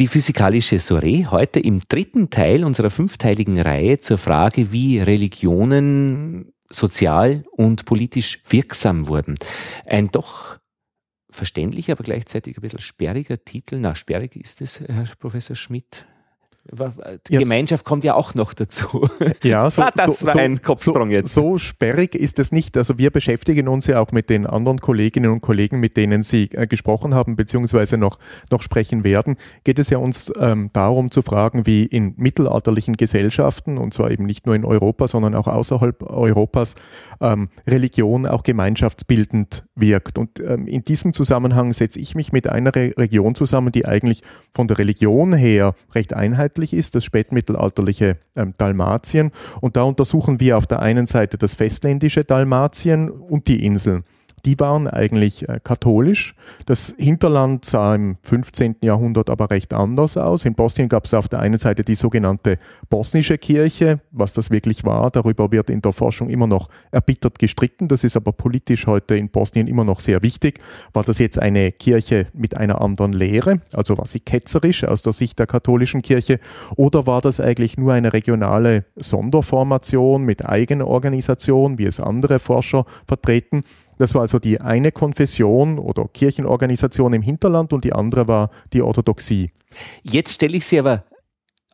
Die physikalische Soiree heute im dritten Teil unserer fünfteiligen Reihe zur Frage, wie Religionen sozial und politisch wirksam wurden. Ein doch verständlicher, aber gleichzeitig ein bisschen sperriger Titel. Na, sperrig ist es, Herr Professor Schmidt. Die Gemeinschaft kommt ja auch noch dazu. Ja, so, ah, das so, war ein Kopfsprung so, jetzt. So sperrig ist es nicht. Also wir beschäftigen uns ja auch mit den anderen Kolleginnen und Kollegen, mit denen Sie äh, gesprochen haben, beziehungsweise noch, noch sprechen werden. Geht es ja uns ähm, darum zu fragen, wie in mittelalterlichen Gesellschaften, und zwar eben nicht nur in Europa, sondern auch außerhalb Europas, ähm, Religion auch gemeinschaftsbildend wirkt. Und ähm, in diesem Zusammenhang setze ich mich mit einer Re Region zusammen, die eigentlich von der Religion her recht einheitlich ist, das spätmittelalterliche ähm, Dalmatien. Und da untersuchen wir auf der einen Seite das festländische Dalmatien und die Inseln die waren eigentlich äh, katholisch. Das Hinterland sah im 15. Jahrhundert aber recht anders aus. In Bosnien gab es auf der einen Seite die sogenannte bosnische Kirche. Was das wirklich war, darüber wird in der Forschung immer noch erbittert gestritten. Das ist aber politisch heute in Bosnien immer noch sehr wichtig. War das jetzt eine Kirche mit einer anderen Lehre? Also war sie ketzerisch aus der Sicht der katholischen Kirche? Oder war das eigentlich nur eine regionale Sonderformation mit eigener Organisation, wie es andere Forscher vertreten? Das war also die eine Konfession oder Kirchenorganisation im Hinterland und die andere war die Orthodoxie. Jetzt stelle ich Sie aber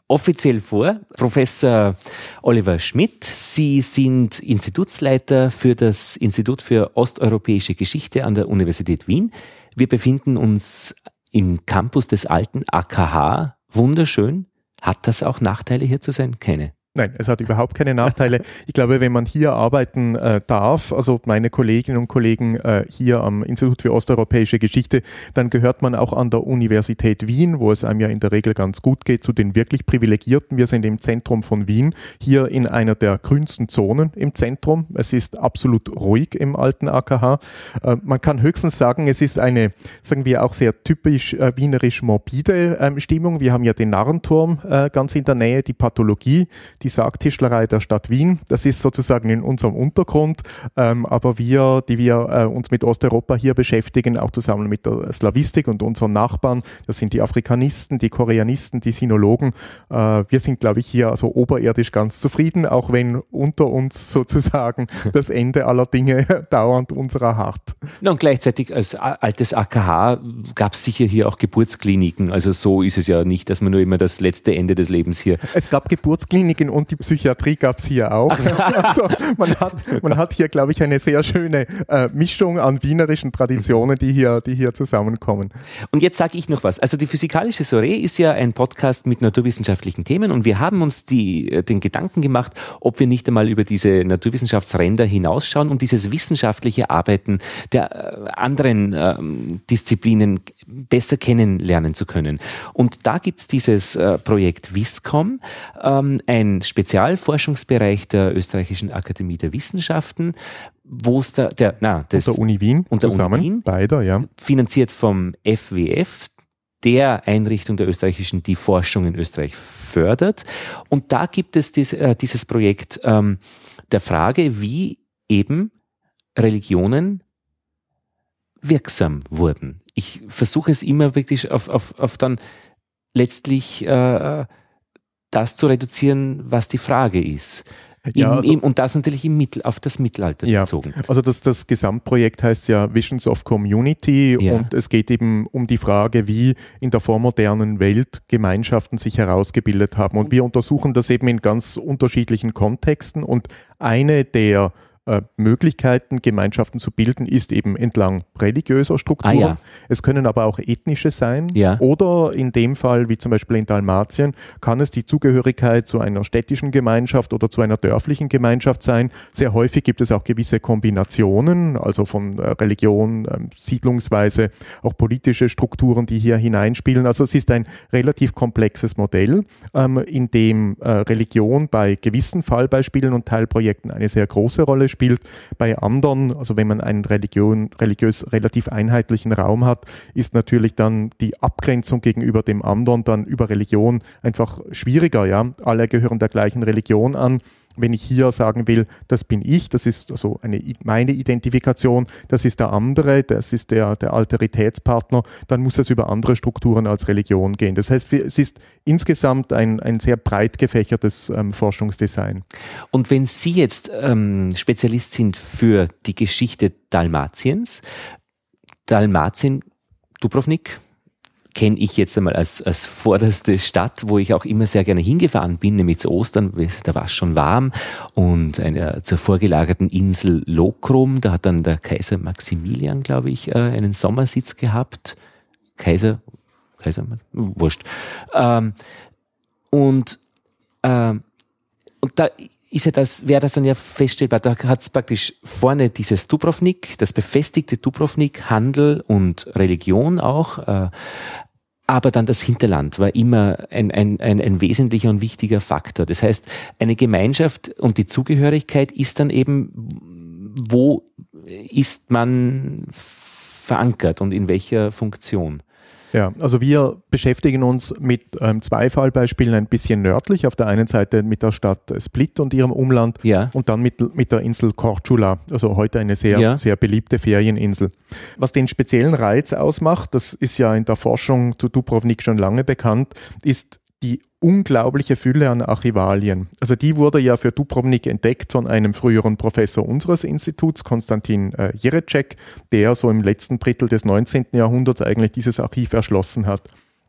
offiziell vor, Professor Oliver Schmidt. Sie sind Institutsleiter für das Institut für osteuropäische Geschichte an der Universität Wien. Wir befinden uns im Campus des alten AKH. Wunderschön. Hat das auch Nachteile hier zu sein? Keine. Nein, es hat überhaupt keine Nachteile. Ich glaube, wenn man hier arbeiten äh, darf, also meine Kolleginnen und Kollegen äh, hier am Institut für osteuropäische Geschichte, dann gehört man auch an der Universität Wien, wo es einem ja in der Regel ganz gut geht, zu den wirklich Privilegierten. Wir sind im Zentrum von Wien, hier in einer der grünsten Zonen im Zentrum. Es ist absolut ruhig im alten AKH. Äh, man kann höchstens sagen, es ist eine, sagen wir auch sehr typisch äh, wienerisch morbide ähm, Stimmung. Wir haben ja den Narrenturm äh, ganz in der Nähe, die Pathologie, die Sargtischlerei der Stadt Wien. Das ist sozusagen in unserem Untergrund, ähm, aber wir, die wir äh, uns mit Osteuropa hier beschäftigen, auch zusammen mit der Slavistik und unseren Nachbarn, das sind die Afrikanisten, die Koreanisten, die Sinologen. Äh, wir sind, glaube ich, hier also oberirdisch ganz zufrieden, auch wenn unter uns sozusagen das Ende aller Dinge dauernd unserer hart. und gleichzeitig als altes AKH gab es sicher hier auch Geburtskliniken. Also so ist es ja nicht, dass man nur immer das letzte Ende des Lebens hier. Es gab Geburtskliniken und die Psychiatrie gab es hier auch. also man hat, man hat hier, glaube ich, eine sehr schöne äh, Mischung an wienerischen Traditionen, die hier, die hier zusammenkommen. Und jetzt sage ich noch was. Also die Physikalische Soiree ist ja ein Podcast mit naturwissenschaftlichen Themen und wir haben uns die, äh, den Gedanken gemacht, ob wir nicht einmal über diese Naturwissenschaftsränder hinausschauen und dieses wissenschaftliche Arbeiten der äh, anderen ähm, Disziplinen besser kennenlernen zu können. Und da gibt's dieses äh, Projekt WISCOM, ähm, ein Spezialforschungsbereich der Österreichischen Akademie der Wissenschaften, wo es da, der, na, das. Und der Uni Wien und der zusammen, Uni Wien, beider, ja. Finanziert vom FWF, der Einrichtung der österreichischen, die Forschung in Österreich fördert. Und da gibt es dies, äh, dieses Projekt ähm, der Frage, wie eben Religionen wirksam wurden. Ich versuche es immer wirklich auf, auf, auf dann letztlich äh, das zu reduzieren, was die Frage ist. Ja, also, im, und das natürlich im Mittel, auf das Mittelalter ja, bezogen. Also das, das Gesamtprojekt heißt ja Visions of Community ja. und es geht eben um die Frage, wie in der vormodernen Welt Gemeinschaften sich herausgebildet haben. Und wir untersuchen das eben in ganz unterschiedlichen Kontexten und eine der äh, Möglichkeiten, Gemeinschaften zu bilden, ist eben entlang religiöser Strukturen. Ah, ja. Es können aber auch ethnische sein. Ja. Oder in dem Fall, wie zum Beispiel in Dalmatien, kann es die Zugehörigkeit zu einer städtischen Gemeinschaft oder zu einer dörflichen Gemeinschaft sein. Sehr häufig gibt es auch gewisse Kombinationen, also von äh, Religion, äh, Siedlungsweise, auch politische Strukturen, die hier hineinspielen. Also es ist ein relativ komplexes Modell, ähm, in dem äh, Religion bei gewissen Fallbeispielen und Teilprojekten eine sehr große Rolle spielt. Bei anderen, also wenn man einen Religion, religiös relativ einheitlichen Raum hat, ist natürlich dann die Abgrenzung gegenüber dem anderen dann über Religion einfach schwieriger. Ja, alle gehören der gleichen Religion an wenn ich hier sagen will, das bin ich, das ist also eine, meine Identifikation, das ist der andere, das ist der, der Alteritätspartner, dann muss es über andere Strukturen als Religion gehen. Das heißt, es ist insgesamt ein, ein sehr breit gefächertes ähm, Forschungsdesign. Und wenn Sie jetzt ähm, Spezialist sind für die Geschichte Dalmatiens, Dalmatien, Dubrovnik, kenne ich jetzt einmal als, als vorderste Stadt, wo ich auch immer sehr gerne hingefahren bin, nämlich zu Ostern, da war es schon warm und eine, zur vorgelagerten Insel Lokrum, da hat dann der Kaiser Maximilian, glaube ich, äh, einen Sommersitz gehabt. Kaiser, Kaiser, wurscht. Ähm, und, ähm, und da ist ja das, wäre das dann ja feststellbar, da hat es praktisch vorne dieses Dubrovnik, das befestigte Dubrovnik, Handel und Religion auch, äh, aber dann das Hinterland war immer ein, ein, ein, ein wesentlicher und wichtiger Faktor. Das heißt, eine Gemeinschaft und die Zugehörigkeit ist dann eben, wo ist man verankert und in welcher Funktion? Ja, also wir beschäftigen uns mit ähm, zwei Fallbeispielen ein bisschen nördlich. Auf der einen Seite mit der Stadt Split und ihrem Umland ja. und dann mit, mit der Insel Korčula, also heute eine sehr, ja. sehr beliebte Ferieninsel. Was den speziellen Reiz ausmacht, das ist ja in der Forschung zu Dubrovnik schon lange bekannt, ist unglaubliche Fülle an Archivalien. Also die wurde ja für Dubrovnik entdeckt von einem früheren Professor unseres Instituts, Konstantin äh, Jerecek, der so im letzten Drittel des 19. Jahrhunderts eigentlich dieses Archiv erschlossen hat.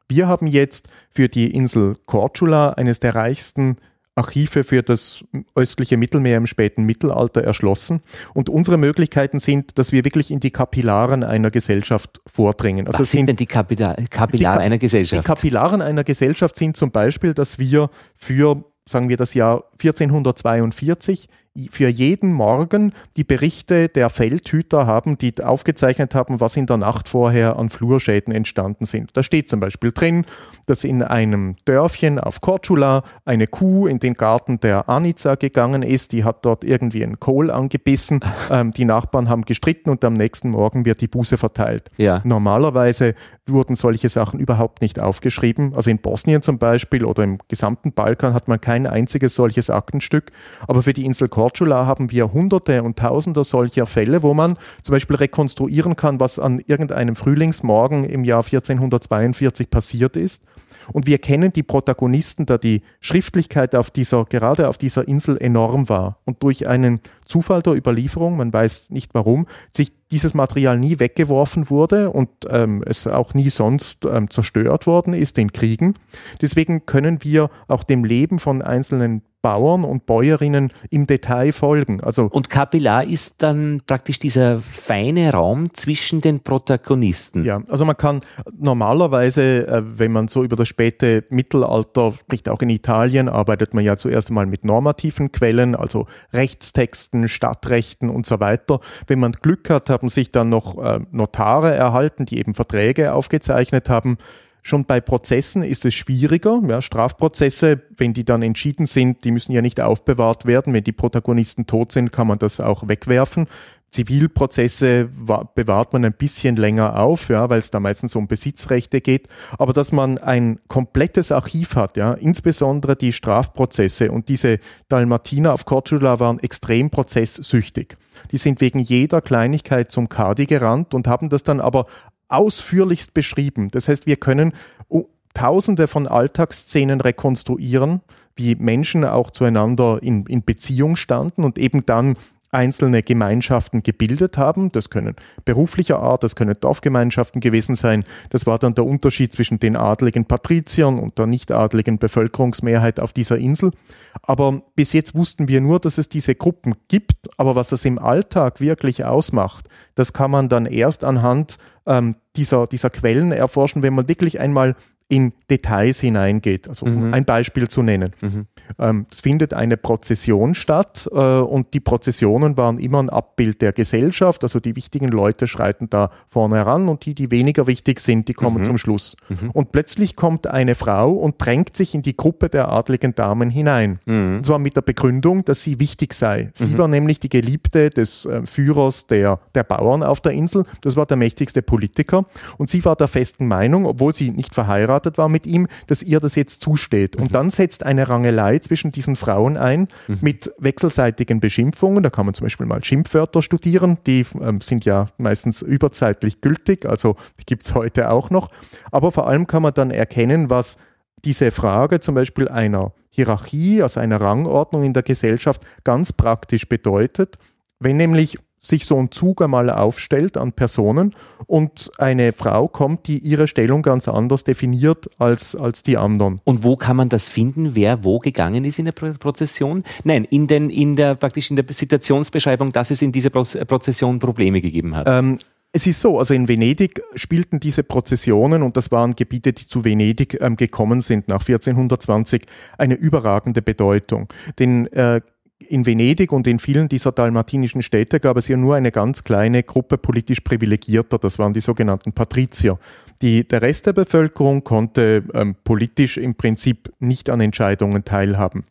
Wir haben jetzt für die Insel Korčula eines der reichsten Archive für das östliche Mittelmeer im späten Mittelalter erschlossen. Und unsere Möglichkeiten sind, dass wir wirklich in die Kapillaren einer Gesellschaft vordringen. Also Was sind denn die Kapillaren die einer Gesellschaft? Die Kapillaren einer Gesellschaft sind zum Beispiel, dass wir für, sagen wir, das Jahr 1442 für jeden Morgen die Berichte der Feldhüter haben, die aufgezeichnet haben, was in der Nacht vorher an Flurschäden entstanden sind. Da steht zum Beispiel drin, dass in einem Dörfchen auf Korčula eine Kuh in den Garten der Anica gegangen ist, die hat dort irgendwie einen Kohl angebissen, ähm, die Nachbarn haben gestritten und am nächsten Morgen wird die Buße verteilt. Ja. Normalerweise wurden solche Sachen überhaupt nicht aufgeschrieben. Also in Bosnien zum Beispiel oder im gesamten Balkan hat man kein einziges solches Aktenstück, aber für die Insel Korčula haben wir hunderte und tausende solcher Fälle, wo man zum Beispiel rekonstruieren kann, was an irgendeinem Frühlingsmorgen im Jahr 1442 passiert ist. Und wir kennen die Protagonisten, da die Schriftlichkeit auf dieser, gerade auf dieser Insel enorm war. Und durch einen Zufall der Überlieferung, man weiß nicht warum, sich dieses Material nie weggeworfen wurde und ähm, es auch nie sonst ähm, zerstört worden ist in Kriegen. Deswegen können wir auch dem Leben von einzelnen Bauern und Bäuerinnen im Detail folgen. Also und Kapillar ist dann praktisch dieser feine Raum zwischen den Protagonisten. Ja, also man kann normalerweise, äh, wenn man so über das späte Mittelalter spricht, auch in Italien, arbeitet man ja zuerst einmal mit normativen Quellen, also Rechtstexten, Stadtrechten und so weiter. Wenn man Glück hat, haben sich dann noch äh, Notare erhalten, die eben Verträge aufgezeichnet haben. Schon bei Prozessen ist es schwieriger. Ja, Strafprozesse, wenn die dann entschieden sind, die müssen ja nicht aufbewahrt werden. Wenn die Protagonisten tot sind, kann man das auch wegwerfen. Zivilprozesse bewahrt man ein bisschen länger auf, ja, weil es da meistens um Besitzrechte geht. Aber dass man ein komplettes Archiv hat, ja, insbesondere die Strafprozesse und diese Dalmatiner auf Korčula waren extrem prozesssüchtig. Die sind wegen jeder Kleinigkeit zum Kadi gerannt und haben das dann aber ausführlichst beschrieben. Das heißt, wir können Tausende von Alltagsszenen rekonstruieren, wie Menschen auch zueinander in, in Beziehung standen und eben dann einzelne Gemeinschaften gebildet haben. Das können beruflicher Art, das können Dorfgemeinschaften gewesen sein. Das war dann der Unterschied zwischen den adligen Patriziern und der nicht adligen Bevölkerungsmehrheit auf dieser Insel. Aber bis jetzt wussten wir nur, dass es diese Gruppen gibt. Aber was das im Alltag wirklich ausmacht, das kann man dann erst anhand ähm, dieser, dieser Quellen erforschen, wenn man wirklich einmal in Details hineingeht. Also mhm. ein Beispiel zu nennen. Mhm. Ähm, es findet eine Prozession statt äh, und die Prozessionen waren immer ein Abbild der Gesellschaft. Also die wichtigen Leute schreiten da vorne heran und die, die weniger wichtig sind, die kommen mhm. zum Schluss. Mhm. Und plötzlich kommt eine Frau und drängt sich in die Gruppe der adligen Damen hinein. Mhm. Und zwar mit der Begründung, dass sie wichtig sei. Sie mhm. war nämlich die Geliebte des äh, Führers der, der Bauern auf der Insel. Das war der mächtigste Politiker. Und sie war der festen Meinung, obwohl sie nicht verheiratet verheiratet war mit ihm, dass ihr das jetzt zusteht. Und mhm. dann setzt eine Rangelei zwischen diesen Frauen ein mhm. mit wechselseitigen Beschimpfungen. Da kann man zum Beispiel mal Schimpfwörter studieren, die ähm, sind ja meistens überzeitlich gültig, also die gibt es heute auch noch. Aber vor allem kann man dann erkennen, was diese Frage zum Beispiel einer Hierarchie, also einer Rangordnung in der Gesellschaft ganz praktisch bedeutet. Wenn nämlich sich so ein Zug einmal aufstellt an Personen und eine Frau kommt, die ihre Stellung ganz anders definiert als, als die anderen. Und wo kann man das finden, wer wo gegangen ist in der Prozession? Nein, in, den, in der praktisch in der Situationsbeschreibung, dass es in dieser Prozession Probleme gegeben hat. Ähm, es ist so, also in Venedig spielten diese Prozessionen, und das waren Gebiete, die zu Venedig ähm, gekommen sind nach 1420, eine überragende Bedeutung. Denn äh, in Venedig und in vielen dieser dalmatinischen Städte gab es ja nur eine ganz kleine Gruppe politisch Privilegierter, das waren die sogenannten Patrizier. Die, der Rest der Bevölkerung konnte ähm, politisch im Prinzip nicht an Entscheidungen teilhaben.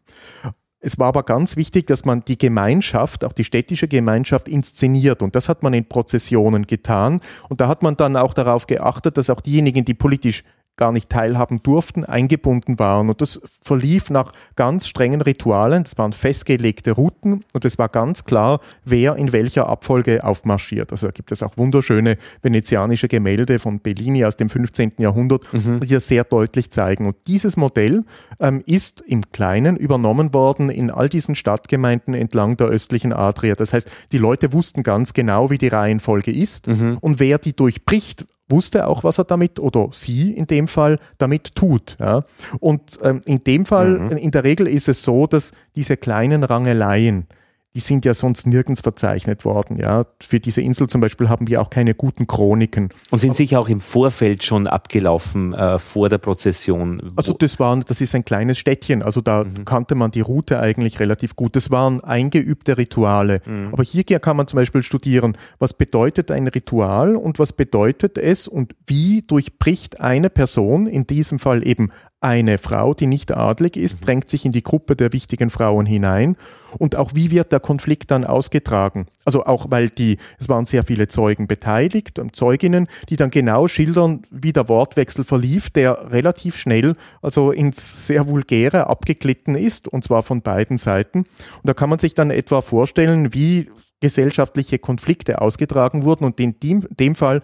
Es war aber ganz wichtig, dass man die Gemeinschaft, auch die städtische Gemeinschaft inszeniert. Und das hat man in Prozessionen getan. Und da hat man dann auch darauf geachtet, dass auch diejenigen, die politisch gar nicht teilhaben durften, eingebunden waren. Und das verlief nach ganz strengen Ritualen. Das waren festgelegte Routen und es war ganz klar, wer in welcher Abfolge aufmarschiert. Also da gibt es auch wunderschöne venezianische Gemälde von Bellini aus dem 15. Jahrhundert, mhm. die das sehr deutlich zeigen. Und dieses Modell ähm, ist im Kleinen übernommen worden in all diesen Stadtgemeinden entlang der östlichen Adria. Das heißt, die Leute wussten ganz genau, wie die Reihenfolge ist. Mhm. Und wer die durchbricht, wusste auch, was er damit oder sie in dem Fall damit tut. Ja. Und ähm, in dem Fall, mhm. in der Regel ist es so, dass diese kleinen Rangeleien, die sind ja sonst nirgends verzeichnet worden. Ja. Für diese Insel zum Beispiel haben wir auch keine guten Chroniken. Und sind sicher auch im Vorfeld schon abgelaufen äh, vor der Prozession. Also das war, das ist ein kleines Städtchen, also da mhm. kannte man die Route eigentlich relativ gut. Das waren eingeübte Rituale. Mhm. Aber hier kann man zum Beispiel studieren, was bedeutet ein Ritual und was bedeutet es und wie durchbricht eine Person, in diesem Fall eben eine Frau, die nicht adlig ist, mhm. drängt sich in die Gruppe der wichtigen Frauen hinein. Und auch wie wird der Konflikt dann ausgetragen? Also auch weil die, es waren sehr viele Zeugen beteiligt und Zeuginnen, die dann genau schildern, wie der Wortwechsel verlief, der relativ schnell also ins sehr vulgäre abgeglitten ist, und zwar von beiden Seiten. Und da kann man sich dann etwa vorstellen, wie gesellschaftliche Konflikte ausgetragen wurden und in dem, dem Fall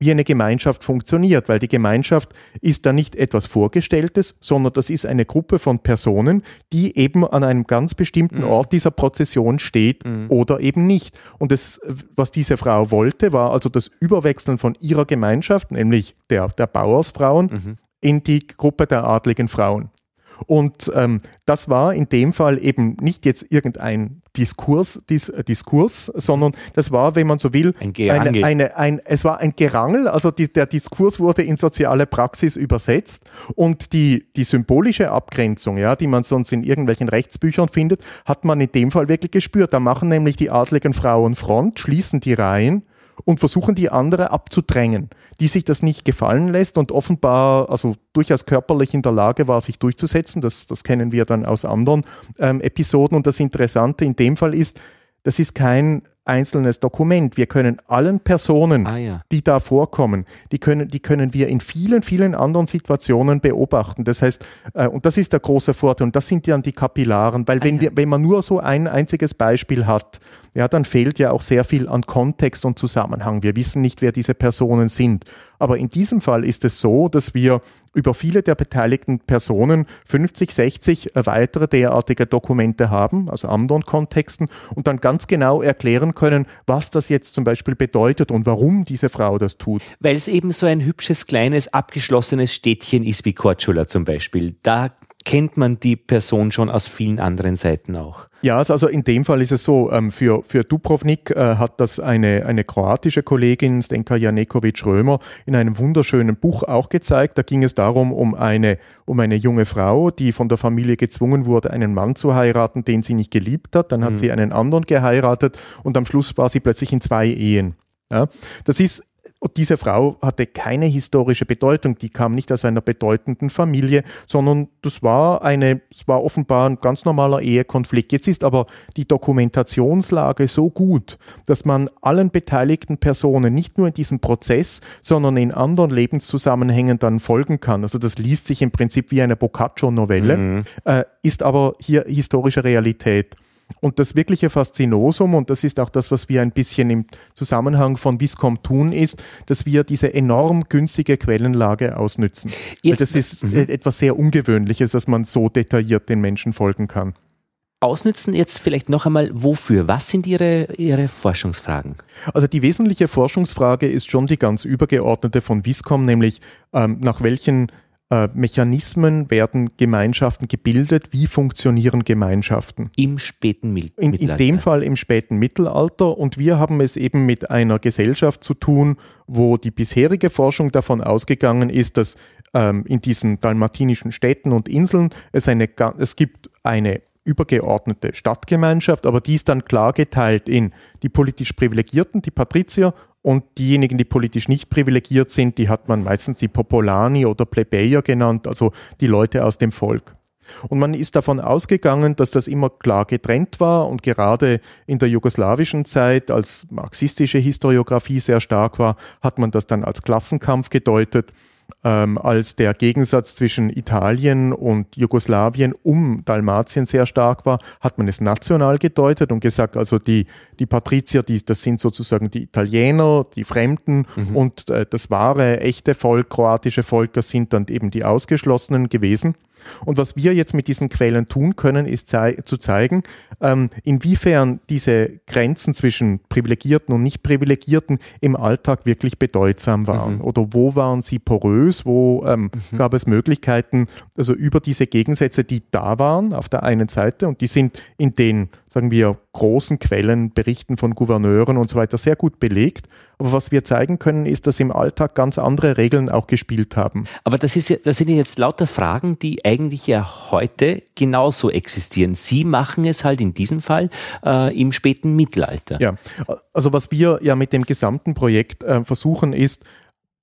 wie eine Gemeinschaft funktioniert, weil die Gemeinschaft ist da nicht etwas Vorgestelltes, sondern das ist eine Gruppe von Personen, die eben an einem ganz bestimmten mhm. Ort dieser Prozession steht mhm. oder eben nicht. Und das, was diese Frau wollte, war also das Überwechseln von ihrer Gemeinschaft, nämlich der, der Bauersfrauen, mhm. in die Gruppe der adligen Frauen. Und ähm, das war in dem Fall eben nicht jetzt irgendein Diskurs, dis, Diskurs, sondern das war, wenn man so will, ein eine, eine, ein, es war ein Gerangel, also die, der Diskurs wurde in soziale Praxis übersetzt und die, die symbolische Abgrenzung, ja, die man sonst in irgendwelchen Rechtsbüchern findet, hat man in dem Fall wirklich gespürt. Da machen nämlich die adligen Frauen Front, schließen die Reihen und versuchen die andere abzudrängen, die sich das nicht gefallen lässt und offenbar, also durchaus körperlich in der Lage war, sich durchzusetzen. Das, das kennen wir dann aus anderen ähm, Episoden. Und das Interessante in dem Fall ist, das ist kein einzelnes Dokument. Wir können allen Personen, ah, ja. die da vorkommen, die können, die können wir in vielen, vielen anderen Situationen beobachten. Das heißt, äh, und das ist der große Vorteil, und das sind dann die Kapillaren, weil ah, wenn, ja. wir, wenn man nur so ein einziges Beispiel hat, ja, dann fehlt ja auch sehr viel an Kontext und Zusammenhang. Wir wissen nicht, wer diese Personen sind. Aber in diesem Fall ist es so, dass wir über viele der beteiligten Personen 50, 60 weitere derartige Dokumente haben, also anderen Kontexten, und dann ganz genau erklären können, was das jetzt zum Beispiel bedeutet und warum diese Frau das tut. Weil es eben so ein hübsches, kleines, abgeschlossenes Städtchen ist wie Korčula zum Beispiel. Da kennt man die Person schon aus vielen anderen Seiten auch. Ja, also, also in dem Fall ist es so, ähm, für, für Dubrovnik äh, hat das eine, eine kroatische Kollegin, Stenka Janekovic-Römer, in einem wunderschönen Buch auch gezeigt. Da ging es darum, um eine, um eine junge Frau, die von der Familie gezwungen wurde, einen Mann zu heiraten, den sie nicht geliebt hat. Dann hat mhm. sie einen anderen geheiratet und am Schluss war sie plötzlich in zwei Ehen. Ja, das ist diese Frau hatte keine historische Bedeutung, die kam nicht aus einer bedeutenden Familie, sondern das war eine, es war offenbar ein ganz normaler Ehekonflikt. Jetzt ist aber die Dokumentationslage so gut, dass man allen beteiligten Personen nicht nur in diesem Prozess, sondern in anderen Lebenszusammenhängen dann folgen kann. Also das liest sich im Prinzip wie eine Boccaccio-Novelle, mhm. äh, ist aber hier historische Realität. Und das wirkliche Faszinosum, und das ist auch das, was wir ein bisschen im Zusammenhang von Viscom tun, ist, dass wir diese enorm günstige Quellenlage ausnützen. Jetzt, das ist mhm. etwas sehr Ungewöhnliches, dass man so detailliert den Menschen folgen kann. Ausnützen jetzt vielleicht noch einmal, wofür? Was sind Ihre, Ihre Forschungsfragen? Also die wesentliche Forschungsfrage ist schon die ganz übergeordnete von Viscom, nämlich ähm, nach welchen äh, Mechanismen werden Gemeinschaften gebildet? Wie funktionieren Gemeinschaften? Im späten Mittelalter. In, in dem Fall im späten Mittelalter. Und wir haben es eben mit einer Gesellschaft zu tun, wo die bisherige Forschung davon ausgegangen ist, dass ähm, in diesen dalmatinischen Städten und Inseln es, eine, es gibt eine übergeordnete Stadtgemeinschaft, aber die ist dann klar geteilt in die politisch Privilegierten, die Patrizier und diejenigen, die politisch nicht privilegiert sind, die hat man meistens die Popolani oder Plebejer genannt, also die Leute aus dem Volk. Und man ist davon ausgegangen, dass das immer klar getrennt war und gerade in der jugoslawischen Zeit, als marxistische Historiografie sehr stark war, hat man das dann als Klassenkampf gedeutet ähm, als der Gegensatz zwischen Italien und Jugoslawien um Dalmatien sehr stark war, hat man es national gedeutet und gesagt, also die, die Patrizier, die, das sind sozusagen die Italiener, die Fremden mhm. und äh, das wahre, echte Volk, kroatische Volker sind dann eben die Ausgeschlossenen gewesen. Und was wir jetzt mit diesen Quellen tun können, ist zei zu zeigen, ähm, inwiefern diese Grenzen zwischen Privilegierten und Nicht-Privilegierten im Alltag wirklich bedeutsam waren. Mhm. Oder wo waren sie porös, wo ähm, mhm. gab es Möglichkeiten, also über diese Gegensätze, die da waren auf der einen Seite und die sind in den sagen wir, großen Quellen, Berichten von Gouverneuren und so weiter sehr gut belegt. Aber was wir zeigen können, ist, dass im Alltag ganz andere Regeln auch gespielt haben. Aber das, ist ja, das sind ja jetzt lauter Fragen, die eigentlich ja heute genauso existieren. Sie machen es halt in diesem Fall äh, im späten Mittelalter. Ja, also was wir ja mit dem gesamten Projekt äh, versuchen ist,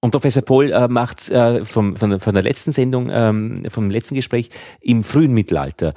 und Professor Pohl äh, macht äh, vom, von, von, der letzten Sendung, ähm, vom letzten Gespräch im frühen Mittelalter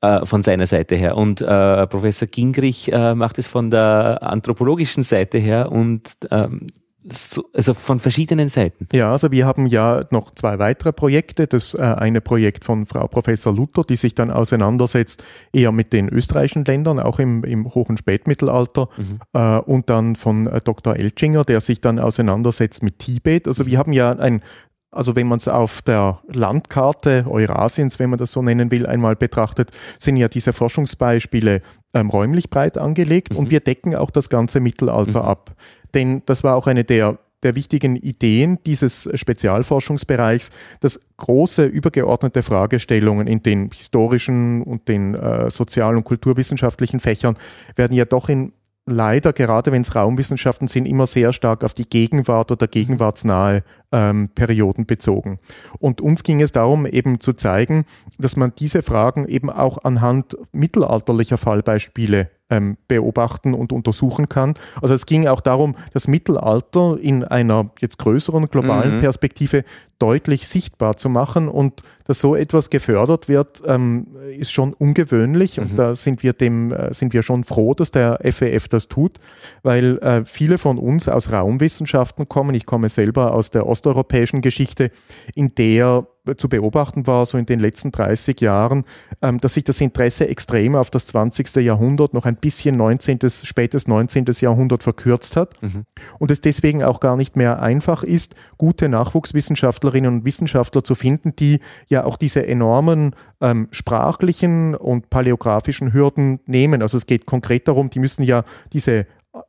äh, von seiner Seite her. Und äh, Professor Gingrich äh, macht es von der anthropologischen Seite her und ähm, so, also von verschiedenen Seiten. Ja, also wir haben ja noch zwei weitere Projekte. Das äh, eine Projekt von Frau Professor Luther, die sich dann auseinandersetzt eher mit den österreichischen Ländern, auch im, im hohen Spätmittelalter. Mhm. Äh, und dann von äh, Dr. Elchinger, der sich dann auseinandersetzt mit Tibet. Also wir haben ja ein also wenn man es auf der Landkarte Eurasiens, wenn man das so nennen will, einmal betrachtet, sind ja diese Forschungsbeispiele ähm, räumlich breit angelegt mhm. und wir decken auch das ganze Mittelalter mhm. ab. Denn das war auch eine der der wichtigen Ideen dieses Spezialforschungsbereichs, dass große übergeordnete Fragestellungen in den historischen und den äh, sozial- und kulturwissenschaftlichen Fächern werden ja doch in leider, gerade wenn es Raumwissenschaften sind, immer sehr stark auf die Gegenwart oder gegenwartsnahe ähm, Perioden bezogen. Und uns ging es darum, eben zu zeigen, dass man diese Fragen eben auch anhand mittelalterlicher Fallbeispiele ähm, beobachten und untersuchen kann. Also es ging auch darum, das Mittelalter in einer jetzt größeren globalen mhm. Perspektive deutlich sichtbar zu machen und dass so etwas gefördert wird, ähm, ist schon ungewöhnlich mhm. und da sind wir dem äh, sind wir schon froh, dass der FEF das tut, weil äh, viele von uns aus Raumwissenschaften kommen. Ich komme selber aus der osteuropäischen Geschichte, in der zu beobachten war, so in den letzten 30 Jahren, ähm, dass sich das Interesse extrem auf das 20. Jahrhundert, noch ein bisschen 19., spätes 19. Jahrhundert verkürzt hat mhm. und es deswegen auch gar nicht mehr einfach ist, gute Nachwuchswissenschaftlerinnen und Wissenschaftler zu finden, die ja auch diese enormen ähm, sprachlichen und paläographischen Hürden nehmen. Also es geht konkret darum, die müssen ja diese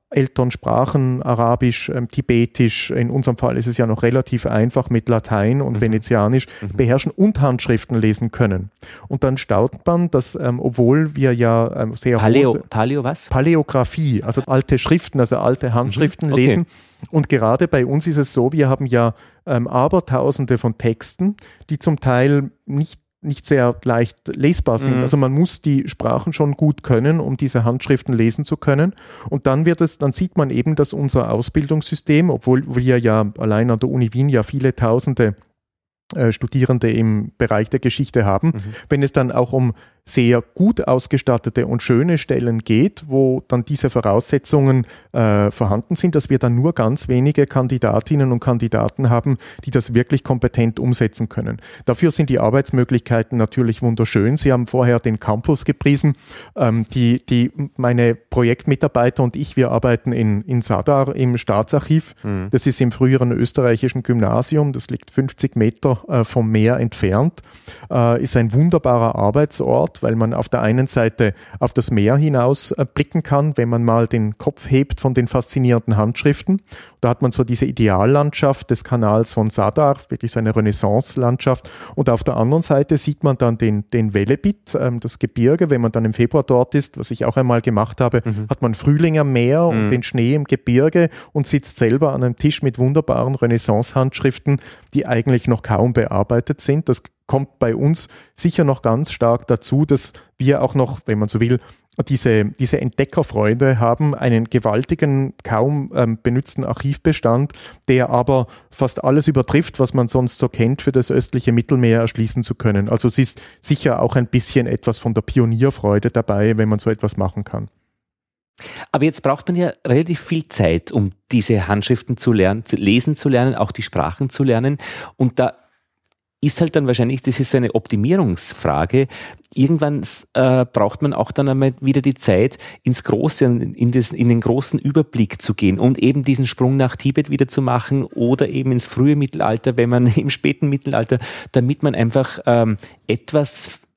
Elternsprachen, Arabisch, ähm, Tibetisch, in unserem Fall ist es ja noch relativ einfach mit Latein und mhm. Venezianisch, mhm. beherrschen und Handschriften lesen können. Und dann staunt man, dass, ähm, obwohl wir ja ähm, sehr Paleo, hohe, Paleo was? Paläographie, also alte Schriften, also alte Handschriften mhm. okay. lesen. Und gerade bei uns ist es so, wir haben ja ähm, Abertausende von Texten, die zum Teil nicht nicht sehr leicht lesbar sind. Mhm. Also man muss die Sprachen schon gut können, um diese Handschriften lesen zu können. Und dann wird es, dann sieht man eben, dass unser Ausbildungssystem, obwohl wir ja allein an der Uni Wien ja viele Tausende äh, Studierende im Bereich der Geschichte haben, mhm. wenn es dann auch um sehr gut ausgestattete und schöne Stellen geht, wo dann diese Voraussetzungen äh, vorhanden sind, dass wir dann nur ganz wenige Kandidatinnen und Kandidaten haben, die das wirklich kompetent umsetzen können. Dafür sind die Arbeitsmöglichkeiten natürlich wunderschön. Sie haben vorher den Campus gepriesen. Ähm, die, die, meine Projektmitarbeiter und ich, wir arbeiten in, in Sadar im Staatsarchiv. Mhm. Das ist im früheren österreichischen Gymnasium. Das liegt 50 Meter äh, vom Meer entfernt. Äh, ist ein wunderbarer Arbeitsort weil man auf der einen Seite auf das Meer hinaus äh, blicken kann, wenn man mal den Kopf hebt von den faszinierenden Handschriften. Da hat man so diese Ideallandschaft des Kanals von Sadar, wirklich so eine Renaissance-Landschaft. Und auf der anderen Seite sieht man dann den, den Wellebit, ähm, das Gebirge. Wenn man dann im Februar dort ist, was ich auch einmal gemacht habe, mhm. hat man Frühling am Meer mhm. und den Schnee im Gebirge und sitzt selber an einem Tisch mit wunderbaren Renaissance-Handschriften, die eigentlich noch kaum bearbeitet sind. Das kommt bei uns sicher noch ganz stark dazu, dass wir auch noch, wenn man so will, diese, diese Entdeckerfreude haben, einen gewaltigen, kaum ähm, benutzten Archivbestand, der aber fast alles übertrifft, was man sonst so kennt, für das östliche Mittelmeer erschließen zu können. Also es ist sicher auch ein bisschen etwas von der Pionierfreude dabei, wenn man so etwas machen kann. Aber jetzt braucht man ja relativ viel Zeit, um diese Handschriften zu lernen, lesen zu lernen, auch die Sprachen zu lernen. Und da ist halt dann wahrscheinlich, das ist eine Optimierungsfrage. Irgendwann äh, braucht man auch dann einmal wieder die Zeit, ins Große, in, das, in den großen Überblick zu gehen und eben diesen Sprung nach Tibet wieder zu machen oder eben ins frühe Mittelalter, wenn man im späten Mittelalter, damit man einfach ähm, etwas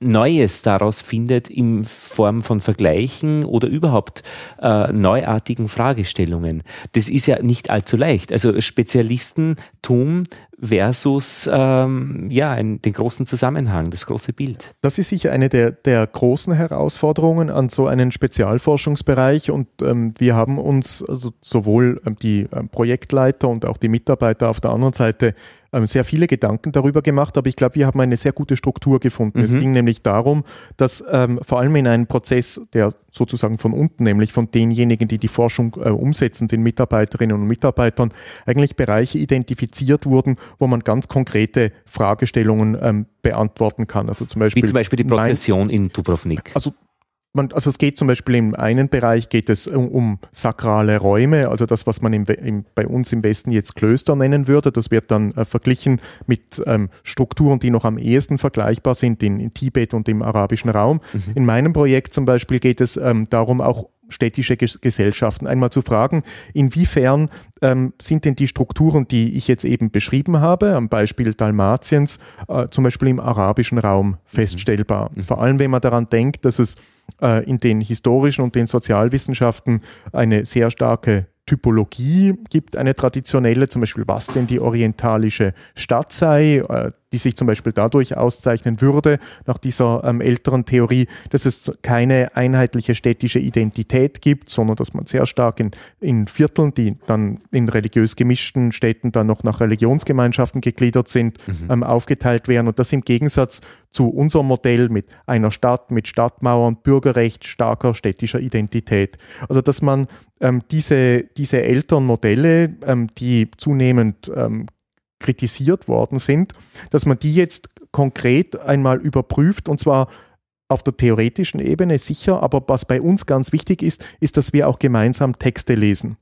Neues daraus findet in Form von Vergleichen oder überhaupt äh, neuartigen Fragestellungen. Das ist ja nicht allzu leicht. Also Spezialistentum versus ähm, ja, ein, den großen Zusammenhang, das große Bild. Das ist sicher eine der, der großen Herausforderungen an so einen Spezialforschungsbereich und ähm, wir haben uns also sowohl ähm, die ähm, Projektleiter und auch die Mitarbeiter auf der anderen Seite ähm, sehr viele Gedanken darüber gemacht, aber ich glaube, wir haben eine sehr gute Struktur gefunden. Mhm. Es ging nämlich darum, dass ähm, vor allem in einem Prozess, der sozusagen von unten, nämlich von denjenigen, die die Forschung äh, umsetzen, den Mitarbeiterinnen und Mitarbeitern, eigentlich Bereiche identifiziert wurden, wo man ganz konkrete Fragestellungen ähm, beantworten kann. Also zum Beispiel, Wie zum Beispiel die Progression in Dubrovnik. Also man, also es geht zum Beispiel im einen Bereich geht es um, um sakrale Räume, also das, was man im, im, bei uns im Westen jetzt Klöster nennen würde. Das wird dann äh, verglichen mit ähm, Strukturen, die noch am ehesten vergleichbar sind in, in Tibet und im arabischen Raum. Mhm. In meinem Projekt zum Beispiel geht es ähm, darum, auch städtische Gesellschaften einmal zu fragen, inwiefern ähm, sind denn die Strukturen, die ich jetzt eben beschrieben habe, am Beispiel Dalmatiens, äh, zum Beispiel im arabischen Raum mhm. feststellbar. Mhm. Vor allem, wenn man daran denkt, dass es in den historischen und den Sozialwissenschaften eine sehr starke Typologie gibt, eine traditionelle, zum Beispiel was denn die orientalische Stadt sei, äh, die sich zum Beispiel dadurch auszeichnen würde, nach dieser ähm, älteren Theorie, dass es keine einheitliche städtische Identität gibt, sondern dass man sehr stark in, in Vierteln, die dann in religiös gemischten Städten dann noch nach Religionsgemeinschaften gegliedert sind, mhm. ähm, aufgeteilt werden. Und das im Gegensatz zu unserem Modell mit einer Stadt, mit Stadtmauern, Bürgerrecht, starker städtischer Identität. Also dass man ähm, diese, diese älteren Modelle, ähm, die zunehmend ähm, kritisiert worden sind, dass man die jetzt konkret einmal überprüft und zwar auf der theoretischen Ebene sicher, aber was bei uns ganz wichtig ist, ist, dass wir auch gemeinsam Texte lesen.